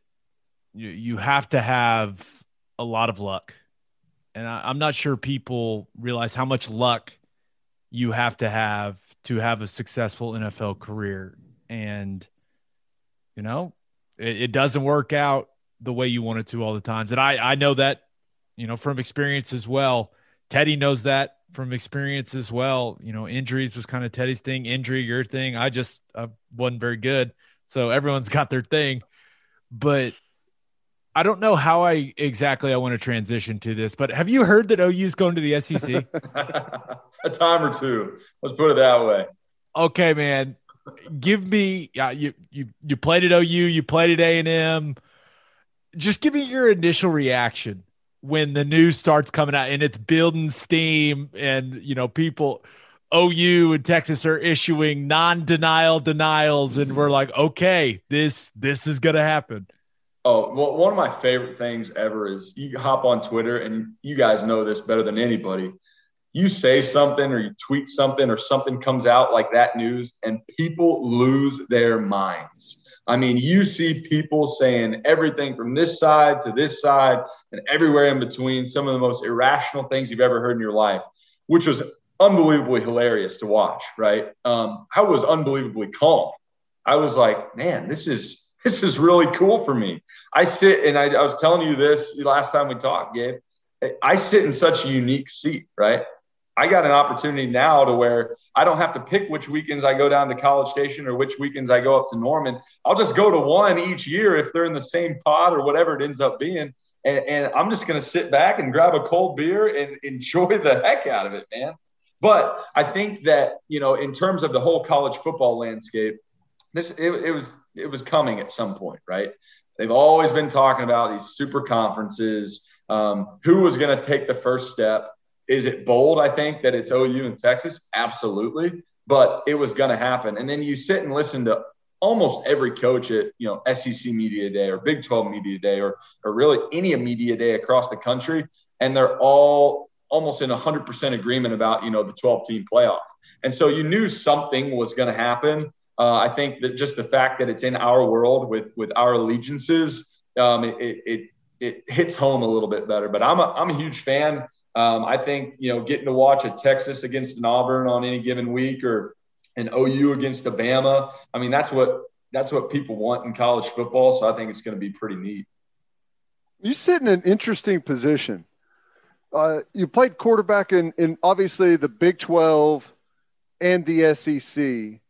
you you have to have a lot of luck, and I, I'm not sure people realize how much luck you have to have to have a successful NFL career. And you know, it, it doesn't work out the way you want it to all the times. And I, I know that, you know, from experience as well. Teddy knows that from experience as well. You know, injuries was kind of Teddy's thing, injury, your thing. I just I wasn't very good. So everyone's got their thing. But I don't know how I exactly I want to transition to this, but have you heard that OU's going to the SEC? a time or two. Let's put it that way. Okay, man. Give me yeah, you you you played at OU, you played at A&M. Just give me your initial reaction when the news starts coming out and it's building steam and you know people OU and Texas are issuing non-denial denials and we're like okay this this is going to happen. Oh, well, one of my favorite things ever is you hop on Twitter and you guys know this better than anybody. You say something or you tweet something or something comes out like that news and people lose their minds I mean, you see people saying everything from this side to this side and everywhere in between, some of the most irrational things you've ever heard in your life, which was unbelievably hilarious to watch, right? Um, I was unbelievably calm. I was like, man, this is this is really cool for me. I sit and I, I was telling you this last time we talked, Gabe. I sit in such a unique seat, right? I got an opportunity now to where I don't have to pick which weekends I go down to College Station or which weekends I go up to Norman. I'll just go to one each year if they're in the same pod or whatever it ends up being. And, and I'm just going to sit back and grab a cold beer and enjoy the heck out of it, man. But I think that, you know, in terms of the whole college football landscape, this it, it was it was coming at some point, right? They've always been talking about these super conferences. Um, who was going to take the first step? Is it bold? I think that it's OU and Texas. Absolutely. But it was going to happen. And then you sit and listen to almost every coach at, you know, SEC Media Day or Big 12 Media Day or, or really any media day across the country. And they're all almost in 100% agreement about, you know, the 12 team playoff. And so you knew something was going to happen. Uh, I think that just the fact that it's in our world with with our allegiances, um, it, it, it hits home a little bit better. But I'm a I'm a huge fan um, I think you know getting to watch a Texas against an Auburn on any given week or an OU against Alabama. I mean that's what that's what people want in college football. So I think it's going to be pretty neat. You sit in an interesting position. Uh, you played quarterback in, in obviously the Big 12 and the SEC,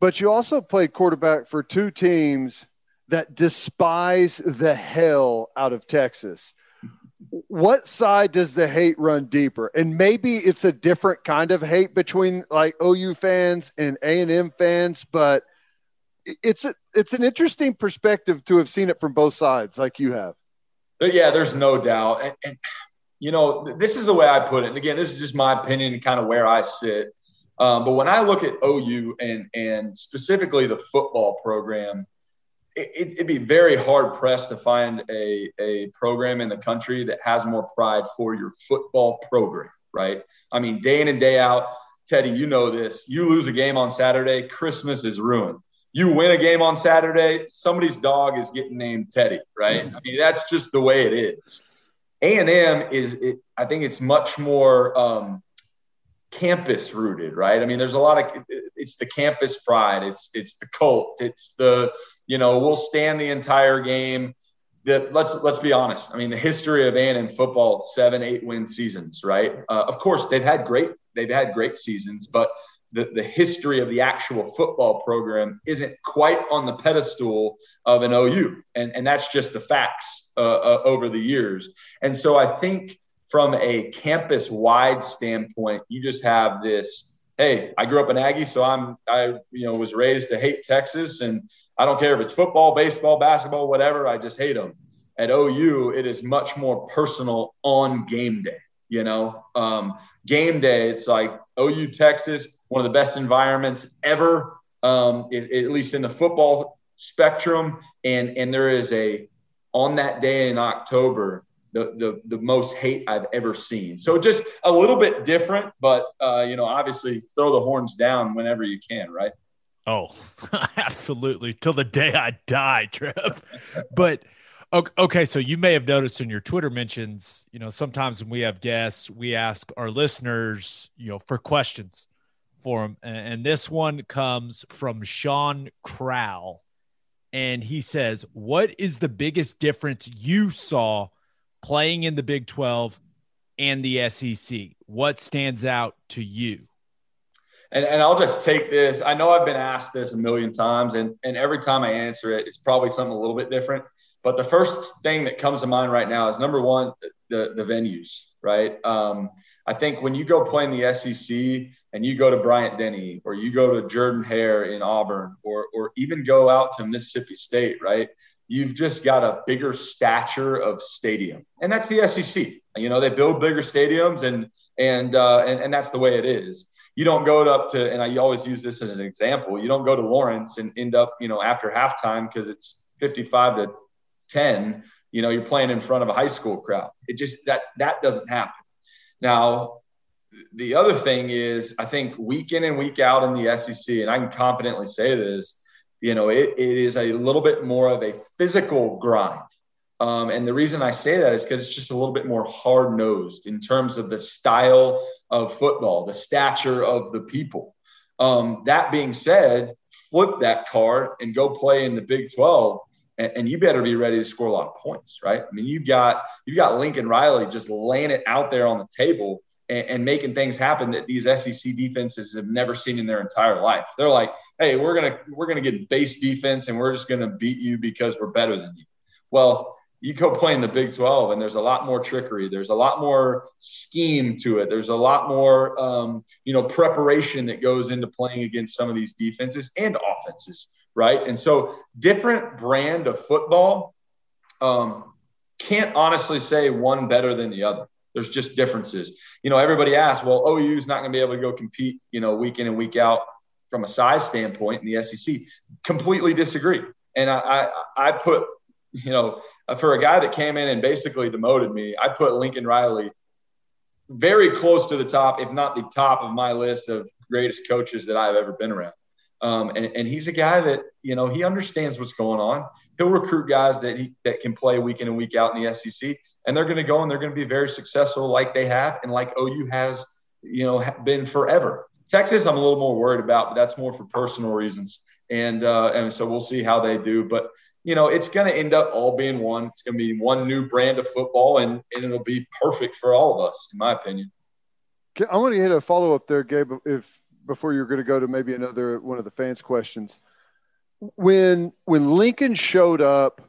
but you also played quarterback for two teams that despise the hell out of Texas what side does the hate run deeper? And maybe it's a different kind of hate between like OU fans and A and M fans, but it's a, it's an interesting perspective to have seen it from both sides, like you have. Yeah, there's no doubt, and, and you know this is the way I put it. And again, this is just my opinion and kind of where I sit. Um, but when I look at OU and and specifically the football program, it, would be very hard pressed to find a, a program in the country that has more pride for your football program, right? I mean, day in and day out, Teddy, you know this. You lose a game on Saturday, Christmas is ruined. You win a game on Saturday, somebody's dog is getting named Teddy, right? I mean, that's just the way it is. A and M is, it, I think, it's much more um, campus rooted, right? I mean, there's a lot of it's the campus pride, it's it's the cult, it's the you know we'll stand the entire game. That let's let's be honest. I mean, the history of A&M football, seven, eight win seasons, right? Uh, of course, they've had great they've had great seasons, but the, the history of the actual football program isn't quite on the pedestal of an OU. And, and that's just the facts uh, uh, over the years. And so I think from a campus wide standpoint, you just have this. Hey, I grew up in Aggie, so I'm I you know was raised to hate Texas, and I don't care if it's football, baseball, basketball, whatever. I just hate them. At OU, it is much more personal on game day. You know, um, game day, it's like OU Texas, one of the best environments ever, um, it, at least in the football spectrum. And and there is a on that day in October, the, the, the most hate I've ever seen. So just a little bit different, but uh, you know, obviously throw the horns down whenever you can, right? Oh, absolutely. Till the day I die, Trev. but okay, so you may have noticed in your Twitter mentions, you know, sometimes when we have guests, we ask our listeners, you know, for questions for them. And this one comes from Sean Crowell. and he says, What is the biggest difference you saw playing in the Big 12 and the SEC? What stands out to you? And, and I'll just take this. I know I've been asked this a million times, and, and every time I answer it, it's probably something a little bit different. But the first thing that comes to mind right now is number one, the, the venues, right? Um, I think when you go play in the SEC and you go to Bryant Denny or you go to Jordan Hare in Auburn or, or even go out to Mississippi State, right? You've just got a bigger stature of stadium. And that's the SEC. You know, they build bigger stadiums and, and, uh, and, and that's the way it is you don't go up to, and I always use this as an example. You don't go to Lawrence and end up, you know, after halftime because it's 55 to 10. You know, you're playing in front of a high school crowd. It just that that doesn't happen. Now, the other thing is, I think week in and week out in the SEC, and I can confidently say this, you know, it, it is a little bit more of a physical grind. Um, and the reason I say that is because it's just a little bit more hard nosed in terms of the style of football, the stature of the people. Um, that being said, flip that card and go play in the Big 12, and, and, you better be ready to score a lot of points, right? I mean, you've got you've got Lincoln Riley just laying it out there on the table and, and making things happen that these SEC defenses have never seen in their entire life. They're like, hey, we're gonna we're gonna get base defense and we're just gonna beat you because we're better than you. Well, you go play in the Big 12 and there's a lot more trickery. There's a lot more scheme to it. There's a lot more, um, you know, preparation that goes into playing against some of these defenses and offenses, right? And so different brand of football um, can't honestly say one better than the other. There's just differences. You know, everybody asks, well, OU is not going to be able to go compete, you know, week in and week out from a size standpoint in the SEC. Completely disagree. And I, I, I put, you know, for a guy that came in and basically demoted me, I put Lincoln Riley very close to the top, if not the top of my list of greatest coaches that I've ever been around. Um, and, and he's a guy that, you know, he understands what's going on. He'll recruit guys that he that can play week in and week out in the SEC, and they're going to go and they're going to be very successful like they have and like OU has, you know, been forever. Texas, I'm a little more worried about, but that's more for personal reasons. And uh, and so we'll see how they do. But you know, it's going to end up all being one. It's going to be one new brand of football, and, and it'll be perfect for all of us, in my opinion. I want to hit a follow up there, Gabe. If before you're going to go to maybe another one of the fans' questions, when when Lincoln showed up,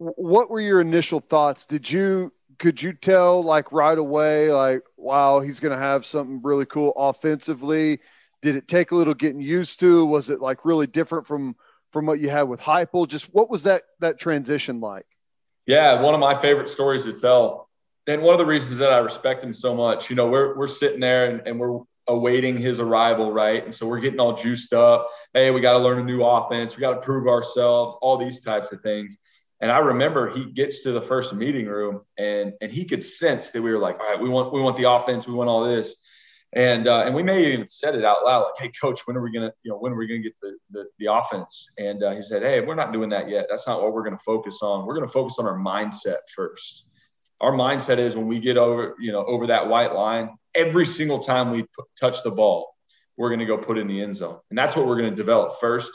what were your initial thoughts? Did you could you tell like right away, like wow, he's going to have something really cool offensively? Did it take a little getting used to? Was it like really different from from what you had with Heupel? Just what was that that transition like? Yeah, one of my favorite stories to tell. And one of the reasons that I respect him so much, you know, we're we're sitting there and, and we're awaiting his arrival, right? And so we're getting all juiced up. Hey, we got to learn a new offense. We got to prove ourselves. All these types of things. And I remember he gets to the first meeting room and and he could sense that we were like, all right, we want we want the offense, we want all this. And uh, and we may even said it out loud, like, "Hey, coach, when are we gonna, you know, when are we gonna get the the, the offense?" And uh, he said, "Hey, we're not doing that yet. That's not what we're gonna focus on. We're gonna focus on our mindset first. Our mindset is when we get over, you know, over that white line, every single time we touch the ball, we're gonna go put in the end zone, and that's what we're gonna develop first.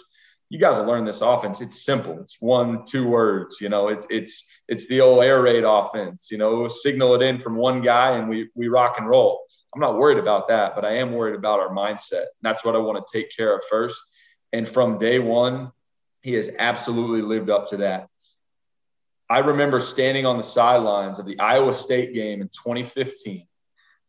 You guys will learn this offense. It's simple. It's one, two words. You know, it's it's it's the old air raid offense. You know, signal it in from one guy, and we we rock and roll." I'm not worried about that, but I am worried about our mindset. That's what I want to take care of first. And from day one, he has absolutely lived up to that. I remember standing on the sidelines of the Iowa State game in 2015.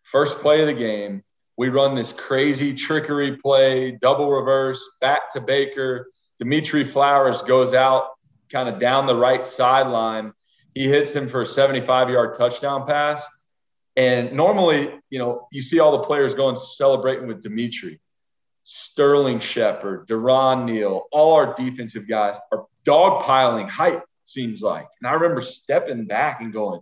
First play of the game, we run this crazy trickery play, double reverse, back to Baker. Dimitri Flowers goes out kind of down the right sideline. He hits him for a 75 yard touchdown pass. And normally, you know, you see all the players going celebrating with Dimitri, Sterling Shepard, Durron Neal, all our defensive guys are dogpiling hype, seems like. And I remember stepping back and going,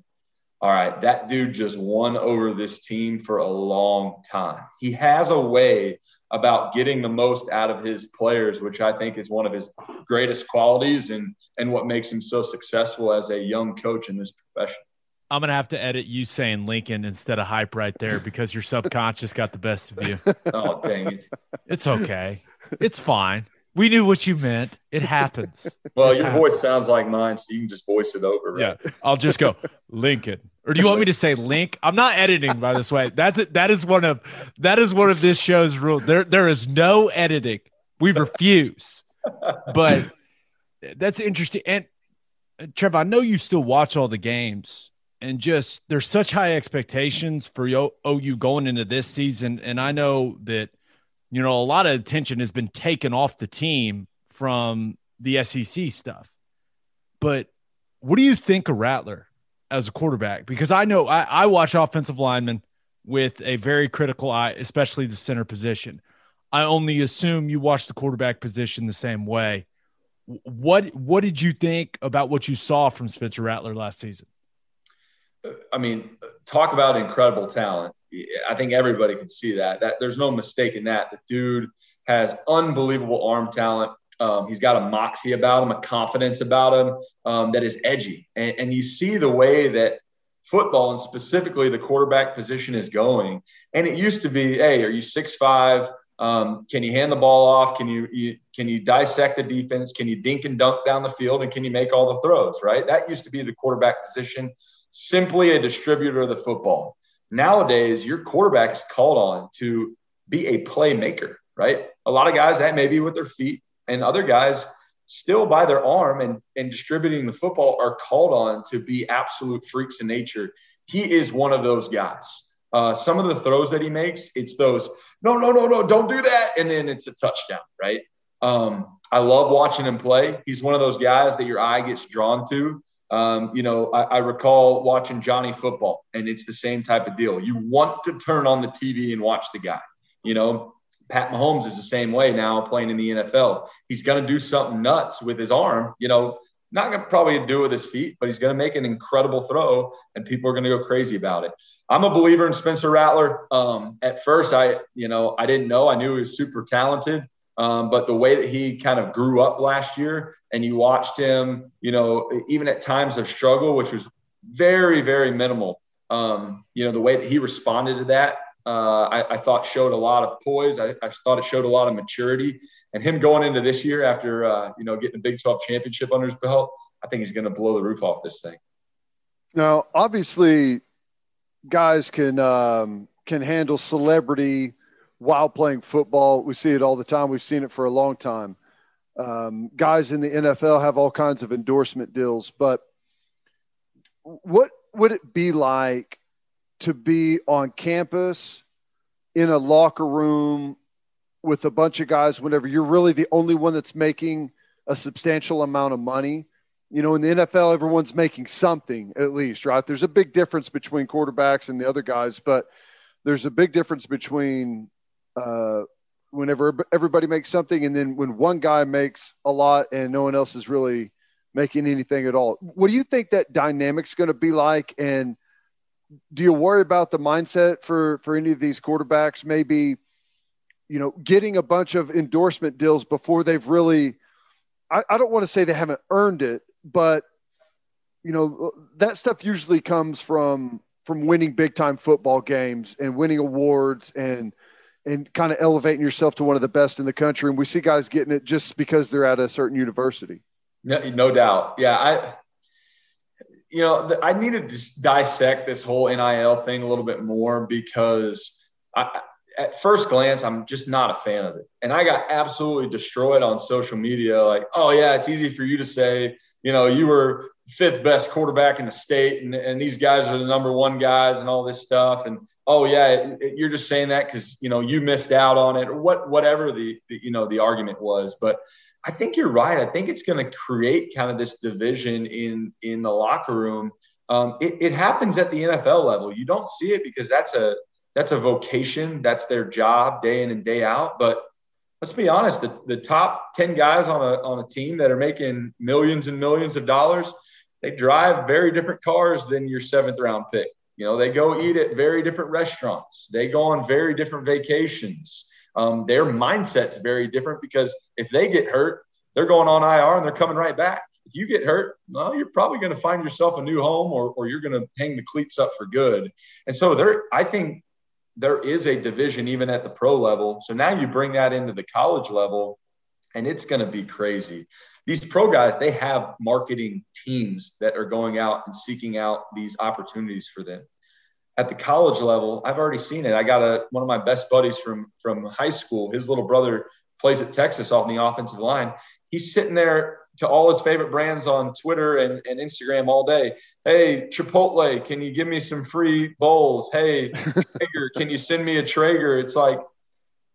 all right, that dude just won over this team for a long time. He has a way about getting the most out of his players, which I think is one of his greatest qualities and, and what makes him so successful as a young coach in this profession. I'm gonna have to edit you saying Lincoln instead of hype right there because your subconscious got the best of you. oh dang it! It's okay. It's fine. We knew what you meant. It happens. Well, It your happens. voice sounds like mine, so you can just voice it over. Right? Yeah, I'll just go Lincoln. Or do you want me to say link? I'm not editing, by this way. That's that is one of that is one of this show's rules. There there is no editing. We refuse. But that's interesting. And uh, Trev, I know you still watch all the games, and just there's such high expectations for OU going into this season. And I know that you know a lot of attention has been taken off the team from the SEC stuff. But what do you think of Rattler as a quarterback? Because I know I, I watch offensive linemen with a very critical eye, especially the center position. I only assume you watch the quarterback position the same way. What what did you think about what you saw from Spencer Rattler last season? I mean, talk about incredible talent. I think everybody can see that. That there's no mistake in that. The dude has unbelievable arm talent. Um, he's got a moxie about him, a confidence about him um, that is edgy, and, and you see the way that football and specifically the quarterback position is going. And it used to be, hey, are you six five? Um, can you hand the ball off? Can you, you can you dissect the defense? Can you dink and dunk down the field? And can you make all the throws? Right. That used to be the quarterback position, simply a distributor of the football. Nowadays, your quarterback is called on to be a playmaker. Right. A lot of guys that may be with their feet, and other guys still by their arm and, and distributing the football are called on to be absolute freaks in nature. He is one of those guys. Uh, some of the throws that he makes, it's those, no, no, no, no, don't do that. And then it's a touchdown, right? Um, I love watching him play. He's one of those guys that your eye gets drawn to. Um, you know, I, I recall watching Johnny football, and it's the same type of deal. You want to turn on the TV and watch the guy. You know, Pat Mahomes is the same way now playing in the NFL. He's going to do something nuts with his arm, you know, not going to probably do it with his feet, but he's going to make an incredible throw and people are going to go crazy about it. I'm a believer in Spencer Rattler. Um, at first, I, you know, I didn't know. I knew he was super talented. Um, but the way that he kind of grew up last year and you watched him, you know, even at times of struggle, which was very, very minimal, um, you know, the way that he responded to that uh, I, I, thought showed a lot of poise. I, I, thought it showed a lot of maturity. And him going into this year after uh, you know getting a Big 12 championship under his belt, I think he's going to blow the roof off this thing. Now, obviously, guys can um, can handle celebrity while playing football. We see it all the time. We've seen it for a long time. Um, guys in the NFL have all kinds of endorsement deals, but what would it be like to be on campus in a locker room with a bunch of guys whenever you're really the only one that's making a substantial amount of money. You know, in the NFL, everyone's making something at least, right? There's a big difference between quarterbacks and the other guys, but there's a big difference between uh, whenever everybody makes something and then when one guy makes a lot and no one else is really making anything at all. What do you think that dynamic's going to be like? And do you worry about the mindset for for any of these quarterbacks maybe you know getting a bunch of endorsement deals before they've really I, I don't want to say they haven't earned it but you know that stuff usually comes from from winning big time football games and winning awards and and kind of elevating yourself to one of the best in the country and we see guys getting it just because they're at a certain university no, no doubt yeah i you know, I need to just dissect this whole NIL thing a little bit more because I, at first glance, I'm just not a fan of it. And I got absolutely destroyed on social media. Like, oh, yeah, it's easy for you to say, you know, you were fifth best quarterback in the state and, and these guys are the number one guys and all this stuff. And, oh, yeah, you're just saying that because, you know, you missed out on it or what, whatever the, the you know, the argument was. But I think you're right. I think it's going to create kind of this division in in the locker room. Um, it, it, happens at the NFL level. You don't see it because that's a that's a vocation. That's their job day in and day out. But let's be honest, the, the top ten guys on a on a team that are making millions and millions of dollars, they drive very different cars than your seventh round pick. You know, they go eat at very different restaurants. They go on very different vacations um, their mindset's very different because if they get hurt, they're going on IR and they're coming right back. If you get hurt, well, you're probably going to find yourself a new home or, or you're going to hang the cleats up for good. And so there, I think there is a division even at the pro level. So now you bring that into the college level and it's going to be crazy. These pro guys, they have marketing teams that are going out and seeking out these opportunities for them. At the college level, I've already seen it. I got a one of my best buddies from from high school. His little brother plays at Texas off the offensive line. He's sitting there to all his favorite brands on Twitter and, and Instagram all day. Hey, Chipotle, can you give me some free bowls? Hey, Traeger, can you send me a Traeger? It's like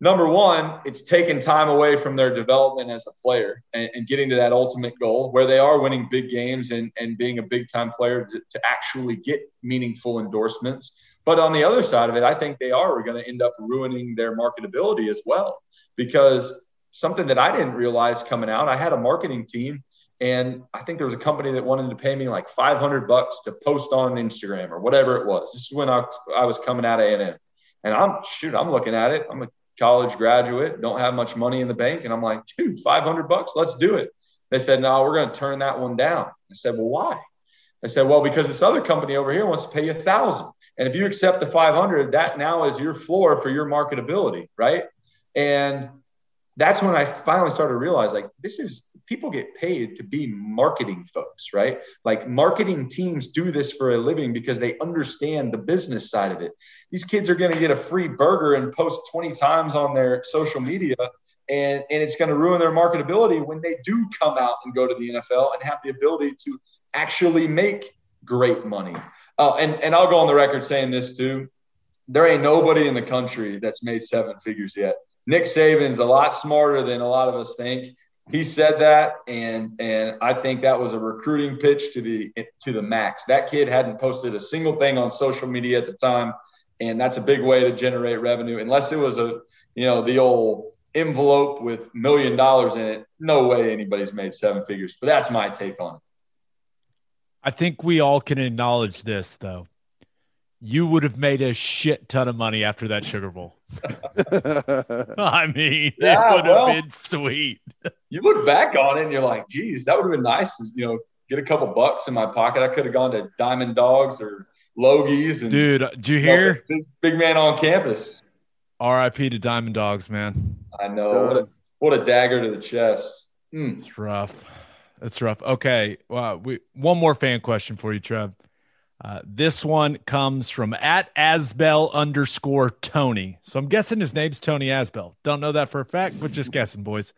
number one, it's taking time away from their development as a player and, and, getting to that ultimate goal where they are winning big games and, and being a big time player to, to, actually get meaningful endorsements. But on the other side of it, I think they are going to end up ruining their marketability as well because something that I didn't realize coming out, I had a marketing team and I think there was a company that wanted to pay me like 500 bucks to post on Instagram or whatever it was. This is when I, I was coming out of A&M. And I'm shoot, I'm looking at it. I'm a college graduate, don't have much money in the bank. And I'm like, dude, 500 bucks, let's do it. They said, no, we're going to turn that one down. I said, well, why? I said, well, because this other company over here wants to pay you a thousand. And if you accept the 500, that now is your floor for your marketability. Right. And that's when I finally started to realize like, this is people get paid to be marketing folks, right? Like marketing teams do this for a living because they understand the business side of it. These kids are going to get a free burger and post 20 times on their social media. And, and it's going to ruin their marketability when they do come out and go to the NFL and have the ability to actually make great money. Uh, and, and I'll go on the record saying this too. There ain't nobody in the country that's made seven figures yet. Nick Saban's a lot smarter than a lot of us think he said that, and and I think that was a recruiting pitch to the to the max. That kid hadn't posted a single thing on social media at the time, and that's a big way to generate revenue. Unless it was a you know the old envelope with million dollars in it, no way anybody's made seven figures. But that's my take on it. I think we all can acknowledge this, though you would have made a shit ton of money after that Sugar Bowl. I mean, yeah, it would well, have been sweet. you look back on it and you're like, geez, that would have been nice to, you know, get a couple bucks in my pocket. I could have gone to Diamond Dogs or Logies. And, Dude, did you hear? Big, big, man on campus. RIP to Diamond Dogs, man. I know. What a, what a dagger to the chest. Mm. It's rough. It's rough. Okay. Well, we one more fan question for you, Trev. Uh, this one comes from at Asbel underscore Tony. So I'm guessing his name's Tony Asbel. Don't know that for a fact, but just guessing, boys.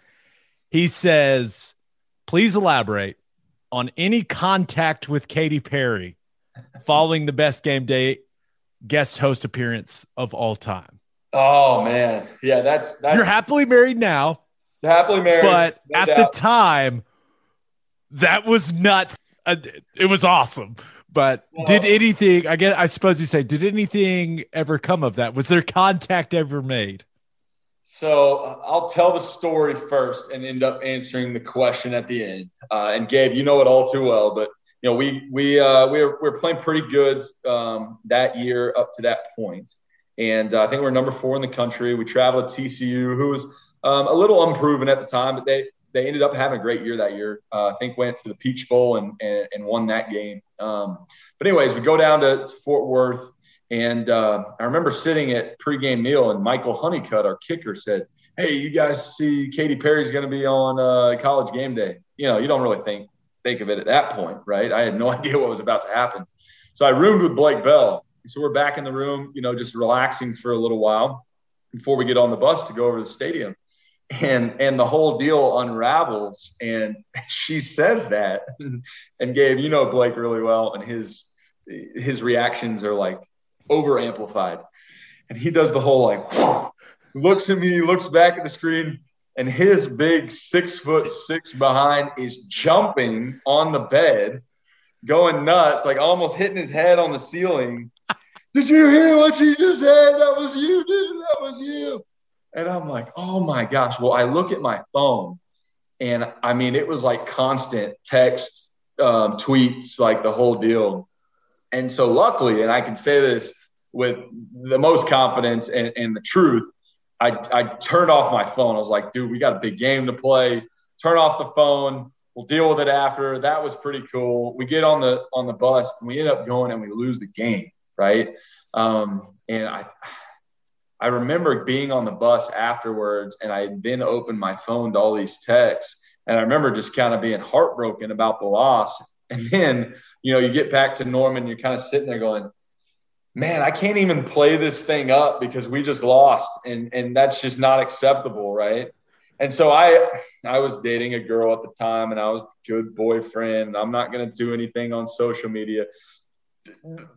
He says, please elaborate on any contact with Katy Perry following the best game day guest host appearance of all time. Oh man. Yeah, that's, that's you're happily married now. Happily married. But no at doubt. the time, that was nuts. Uh, it was awesome. But well, did anything? I guess I suppose you say, did anything ever come of that? Was there contact ever made? So uh, I'll tell the story first and end up answering the question at the end. Uh, and Gabe, you know it all too well, but you know we we uh, we were, we were playing pretty good um, that year up to that point, and uh, I think we we're number four in the country. We traveled to TCU, who was um, a little unproven at the time, but they they ended up having a great year that year. Uh, I think went to the Peach Bowl and and, and won that game. Um, but anyways, we go down to, to Fort Worth, and uh, I remember sitting at pregame meal, and Michael Hunnicutt, our kicker, said, "Hey, you guys see Katy Perry's going to be on uh, College Game Day." You know, you don't really think think of it at that point, right? I had no idea what was about to happen. So I roomed with Blake Bell. So we're back in the room, you know, just relaxing for a little while before we get on the bus to go over to the stadium and and the whole deal unravels and she says that and gabe you know blake really well and his his reactions are like over amplified and he does the whole like looks at me looks back at the screen and his big six foot six behind is jumping on the bed going nuts like almost hitting his head on the ceiling. Did you hear what she just said? That was you dude that was you and I'm like, oh my gosh. Well, I look at my phone and I mean, it was like constant text, um, tweets, like the whole deal. And so, luckily, and I can say this with the most confidence and, and the truth, I, I turned off my phone. I was like, dude, we got a big game to play. Turn off the phone. We'll deal with it after. That was pretty cool. We get on the on the bus and we end up going and we lose the game, right? Um, and I I remember being on the bus afterwards, and I then opened my phone to all these texts, and I remember just kind of being heartbroken about the loss. And then, you know, you get back to Norman, you're kind of sitting there going, man, I can't even play this thing up because we just lost. And, and that's just not acceptable. Right. And so I, I was dating a girl at the time and I was a good boyfriend. I'm not going to do anything on social media.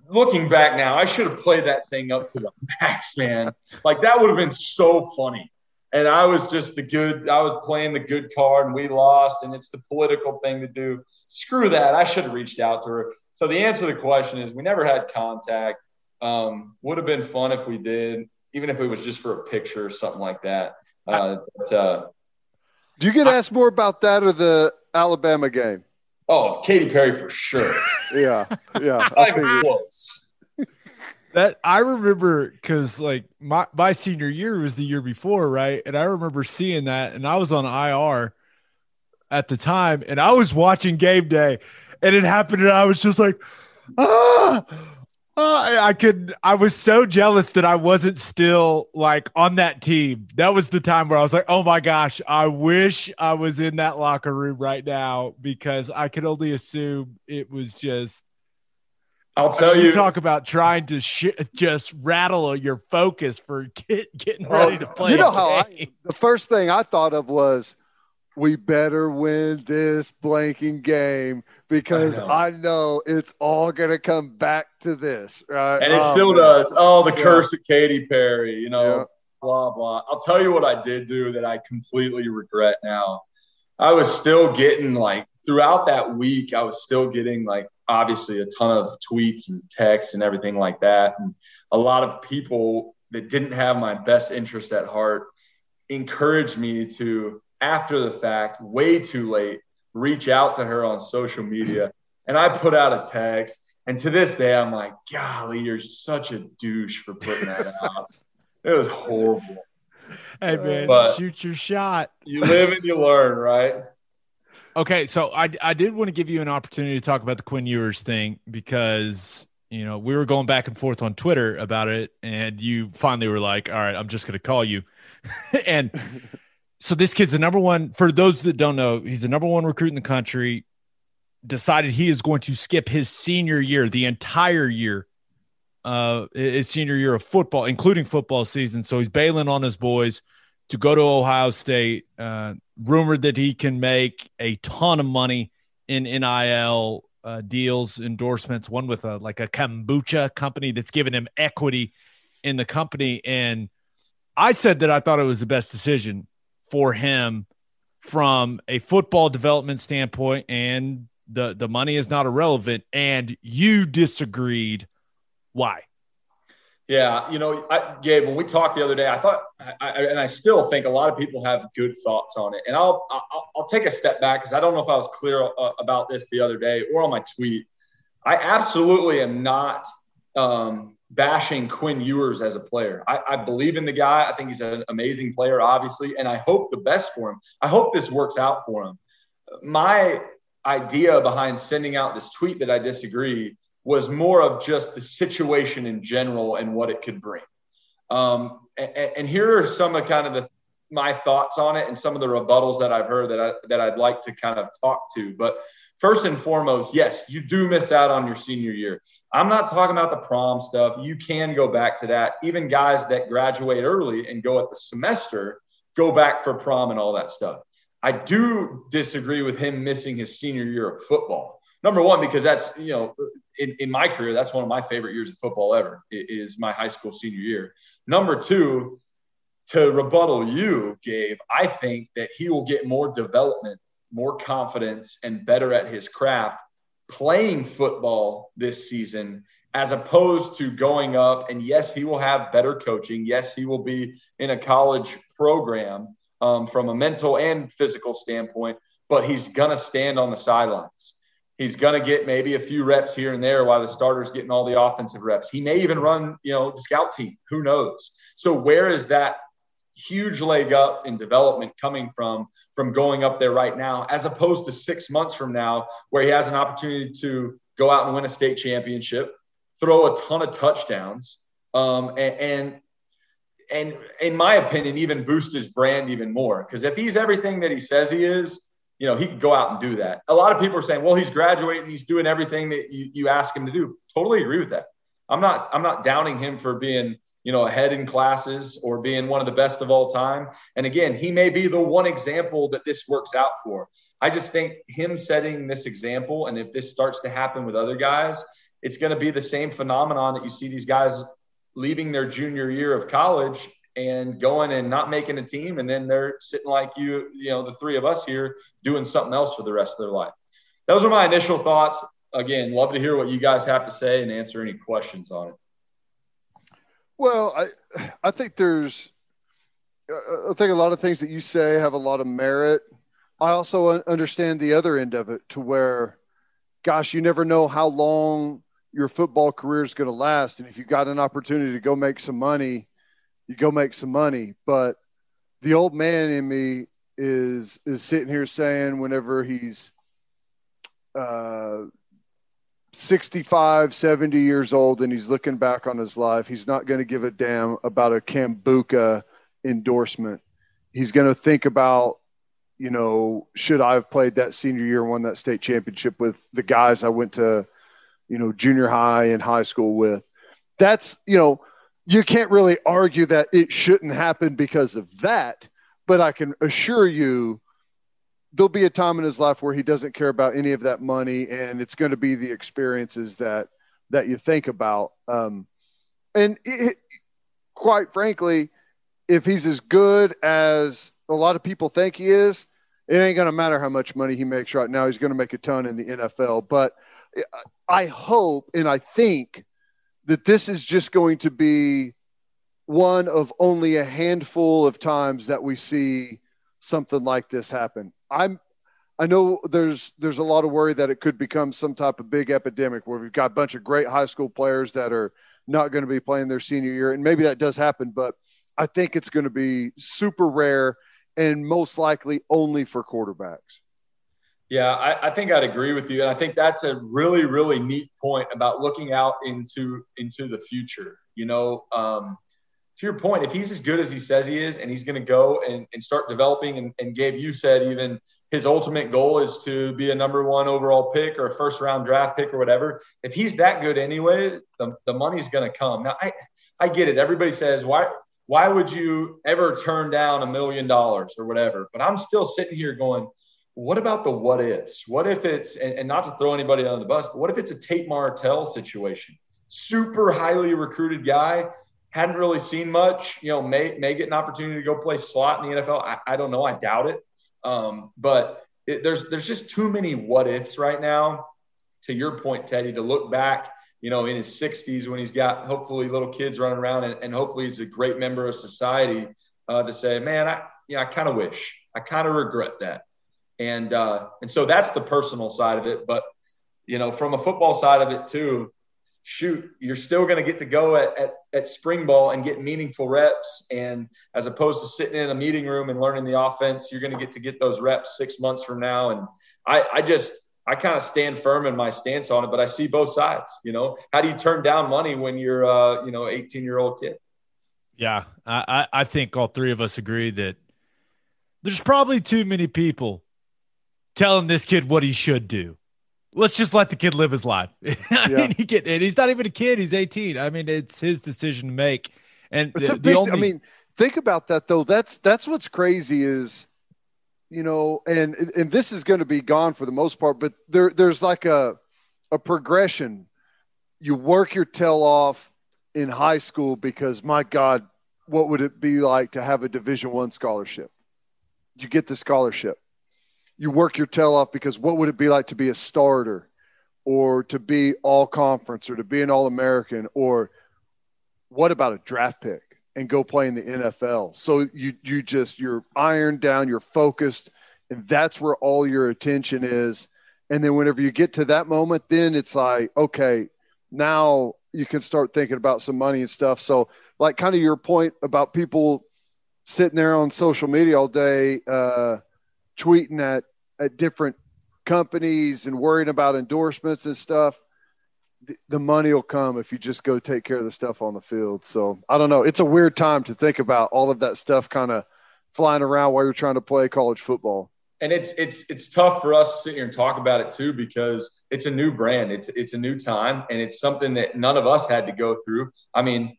Looking back now, I should have played that thing up to the max, man. Like that would have been so funny. And I was just the good, I was playing the good card and we lost. And it's the political thing to do screw that. I should have reached out to her. So the answer to the question is we never had contact. Um, would have been fun if we did, even if it was just for a picture or something like that. Uh, but, uh, Do you get asked more about that or the Alabama game? Oh, Katy Perry for sure. Yeah, yeah. I close. That I remember because like my my senior year was the year before, right? And I remember seeing that, and I was on IR at the time, and I was watching game day, and it happened, and I was just like, ah. Uh, I could. I was so jealous that I wasn't still like on that team. That was the time where I was like, "Oh my gosh, I wish I was in that locker room right now," because I could only assume it was just. I'll tell I mean, you, talk about trying to sh- just rattle your focus for get, getting ready to play. You know a how. I, the first thing I thought of was, we better win this blanking game because I know. know, it's all going to come back to this, right? and it Oh, still man. does. Oh, the Yeah. curse of Katy Perry, you know, Yeah. blah blah. I'll tell you what I did do that I completely regret now. I was still getting like throughout that week, I was still getting like obviously a ton of tweets and texts and everything like that, and a lot of people that didn't have my best interest at heart encouraged me to after the fact, way too late, reach out to her on social media. And I put out a text. And to this day, I'm like, golly, you're such a douche for putting that out. It was horrible. Hey man, But- shoot your shot. You live and you learn, right? Okay, so I I did want to give you an opportunity to talk about the Quinn Ewers thing because you know we were going back and forth on Twitter about it, and you finally were like, "All right, I'm just going to call you." and so this kid's the number one. For those that don't know, he's the number one recruit in the country. Decided he is going to skip his senior year, the entire year, uh, his senior year of football, including football season. So he's bailing on his boys to go to Ohio State. Uh, rumored that he can make a ton of money in NIL uh, deals, endorsements. One with a like a kombucha company that's giving him equity in the company. And I said that I thought it was the best decision for him from a football development standpoint, and the the money is not irrelevant. And you disagreed. Why? Yeah, you know, I, Gabe, when we talked the other day, I thought, I, and I still think a lot of people have good thoughts on it. And I'll I'll, I'll take a step back because I don't know if I was clear uh, about this the other day or on my tweet. I absolutely am not um, bashing Quinn Ewers as a player. I, I believe in the guy. I think he's an amazing player, obviously, and I hope the best for him. I hope this works out for him. My idea behind sending out this tweet that I disagree was more of just the situation in general and what it could bring. Um, and, and here are some of kind of the my thoughts on it and some of the rebuttals that I've heard that I that I'd like to kind of talk to. But first and foremost, yes, you do miss out on your senior year. I'm not talking about the prom stuff. You can go back to that. Even guys that graduate early and go at the semester go back for prom and all that stuff. I do disagree with him missing his senior year of football. Number one, because that's, you know, in, in my career, that's one of my favorite years of football ever, is my high school senior year. Number two, to rebuttal you, Gabe, I think that he will get more development, more confidence, and better at his craft playing football this season as opposed to going up. And yes, he will have better coaching. Yes, he will be in a college program um, from a mental and physical standpoint, but he's going to stand on the sidelines. He's going to get maybe a few reps here and there while the starter's getting all the offensive reps. He may even run, you know, the scout team. Who knows? So where is that huge leg up in development coming from from going up there right now, as opposed to six months from now, where he has an opportunity to go out and win a state championship, throw a ton of touchdowns, um, and, and and in my opinion, even boost his brand even more. Because if he's everything that he says he is, you know, he could go out and do that. A lot of people are saying, well, he's graduating, he's doing everything that you, you ask him to do. Totally agree with that. I'm not I'm not downing him for being, you know, ahead in classes or being one of the best of all time. And again, he may be the one example that this works out for. I just think him setting this example, and if this starts to happen with other guys, it's going to be the same phenomenon that you see these guys leaving their junior year of college and going and not making a team and then they're sitting like you you know the three of us here doing something else for the rest of their life those are my initial thoughts again love to hear what you guys have to say and answer any questions on it well i i think there's i think a lot of things that you say have a lot of merit i also understand the other end of it to where gosh you never know how long your football career is going to last. And if you got an opportunity to go make some money, you go make some money. But the old man in me is is sitting here saying whenever he's uh 65 70 years old and he's looking back on his life he's not going to give a damn about a kombucha endorsement he's going to think about you know should i have played that senior year and won that state championship with the guys i went to you know, junior high and high school with. That's, you know, you can't really argue that it shouldn't happen because of that, but I can assure you there'll be a time in his life where he doesn't care about any of that money and it's going to be the experiences that that you think about. Um, and it, quite frankly if he's as good as a lot of people think he is it ain't going to matter how much money he makes right now. He's going to make a ton in the NFL but I hope and I think that this is just going to be one of only a handful of times that we see something like this happen. I'm I know there's there's a lot of worry that it could become some type of big epidemic where we've got a bunch of great high school players that are not going to be playing their senior year and maybe that does happen but I think it's going to be super rare and most likely only for quarterbacks. Yeah, I, I, think I'd agree with you, and I think that's a really, really neat point about looking out into into the future. You know, um, to your point, if he's as good as he says he is, and he's going to go and, and start developing, and, and Gabe, you said even his ultimate goal is to be a number one overall pick or a first round draft pick or whatever. If he's that good anyway, the, the money's going to come. Now, I I get it. Everybody says why why would you ever turn down a million dollars or whatever? But I'm still sitting here going what about the what ifs? What if it's, and, and, not to throw anybody on the bus, but what if it's a Tate Martell situation? Super highly recruited guy, hadn't really seen much, you know, may, may get an opportunity to go play slot in the NFL. I, I don't know. I doubt it. Um, but it, there's, there's just too many what ifs right now. To your point, Teddy, to look back, you know, in his 60s when he's got hopefully little kids running around and, and hopefully he's a great member of society uh, to say, man, I, yeah, I kind of wish, I kind of regret that and uh, and so that's the personal side of it. But you know, from a football side of it too, shoot, you're still going to get to go at, at, at spring ball and get meaningful reps. And as opposed to sitting in a meeting room and learning the offense, you're going to get to get those reps six months from now. And I, I just, I kind of stand firm in my stance on it, but I see both sides. You know, how do you turn down money when you're, uh, you know, 18 year old kid? Yeah, I, I think all three of us agree that there's probably too many people telling this kid what he should do. Let's just let the kid live his life. I yeah. mean, he get and he's not even a kid; he's 18. I mean, it's his decision to make. And the, big, the only, I mean, think about that though. That's that's what's crazy is, you know, and and this is going to be gone for the most part. But there there's like a a progression. You work your tail off in high school because my God, what would it be like to have a Division One scholarship? You get the scholarship you work your tail off because what would it be like to be a starter or to be all conference or to be an all American or what about a draft pick and go play in the NFL? So you you just you're ironed down, you're focused, and that's where all your attention is. And then whenever you get to that moment, then it's like, okay, now you can start thinking about some money and stuff. So like kind of your point about people sitting there on social media all day, uh, tweeting at at different companies and worrying about endorsements and stuff the, the money will come if you just go take care of the stuff on the field. So I don't know. It's a weird time to think about all of that stuff kind of flying around while you're trying to play college football. And it's it's it's tough for us to sit here and talk about it too because it's a new brand. It's it's a new time and it's something that none of us had to go through. I mean,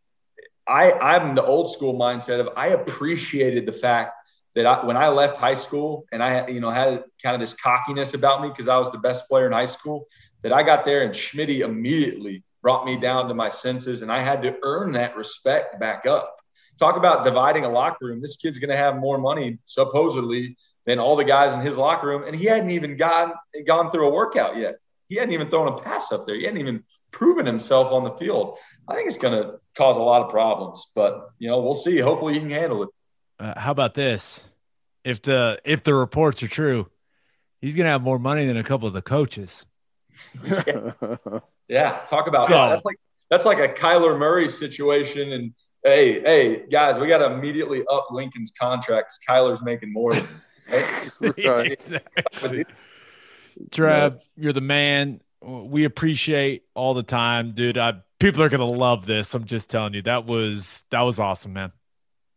I I'm the old school mindset of I appreciated the fact that I, when I left high school and I you know had kind of this cockiness about me because I was the best player in high school that I got there and Schmitty immediately brought me down to my senses and I had to earn that respect back up. Talk about dividing a locker room. This kid's going to have more money supposedly than all the guys in his locker room, and he hadn't even gone gone through a workout yet. He hadn't even thrown a pass up there. He hadn't even proven himself on the field. I think it's going to cause a lot of problems, but you know we'll see. Hopefully he can handle it. Uh, how about this? If the if the reports are true, he's going to have more money than a couple of the coaches yeah. yeah, talk about so, that. That's like that's like a Kyler Murray situation. And hey, hey, guys, we got to immediately up Lincoln's contracts. Kyler's making more. Right? right. exactly. Trev, you're the man. We appreciate all the time, dude. I, people are gonna love this. I'm just telling you. That was that was awesome, man.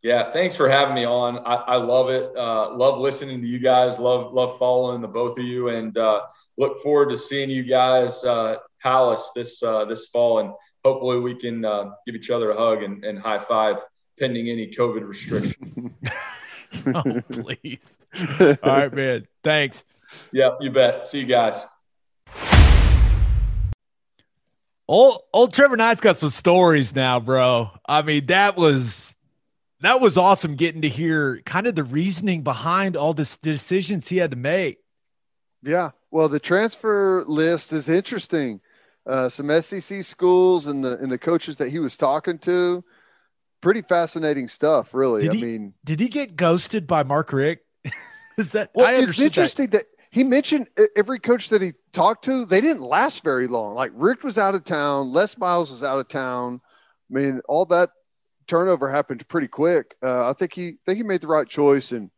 Yeah, thanks for having me on. I, I love it. Uh, love listening to you guys. Love love following the both of you, and uh, look forward to seeing you guys uh, Palace this uh, this fall, and hopefully we can uh, give each other a hug and, and high five pending any COVID restriction. oh, please. All right, man. Thanks. Yeah, you bet. See you guys. Old old Trevor Knight's got some stories now, bro. I mean, that was that was awesome getting to hear kind of the reasoning behind all the decisions he had to make. Yeah. Well, the transfer list is interesting. Uh, some SEC schools and the and the coaches that he was talking to, pretty fascinating stuff. Really, did I he, mean, did he get ghosted by Mark Richt? is that? Well, it's interesting that. that. he mentioned every coach that he talked to, they didn't last very long. Like Richt was out of town, Les Miles was out of town. I mean, all that turnover happened pretty quick. Uh, I think he think he made the right choice and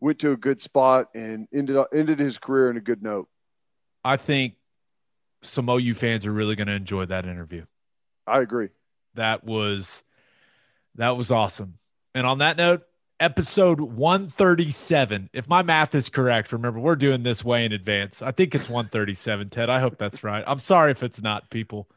went to a good spot and ended ended his career in a good note. I think some OU fans are really going to enjoy that interview. I agree. That was that was awesome. And on that note, episode 137. If my math is correct, remember we're doing this way in advance. I think it's 137, Ted. I hope that's right. I'm sorry if it's not, people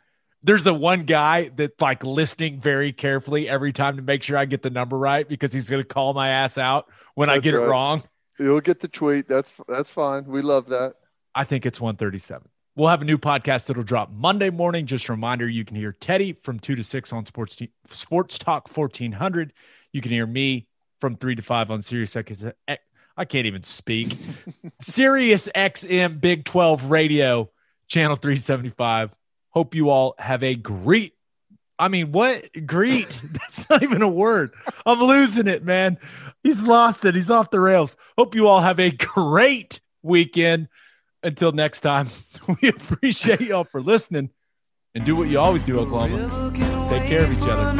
there's the one guy that's like listening very carefully every time to make sure I get the number right because he's going to call my ass out when that's I get right. it wrong. You'll get the tweet. That's that's fine. We love that. I think it's 137. We'll have a new podcast that'll drop Monday morning. Just a reminder, you can hear Teddy from 2 to 6 on Sports Sports Talk 1400. You can hear me from 3 to 5 on Sirius XM. Eh, I can't even speak. Sirius XM Big 12 Radio, channel 375. Hope you all have a great. I mean, what great? That's not even a word. I'm losing it, man. He's lost it. He's off the rails. Hope you all have a great weekend. Until next time, we appreciate y'all for listening and do what you always do, Oklahoma. Take care of each other.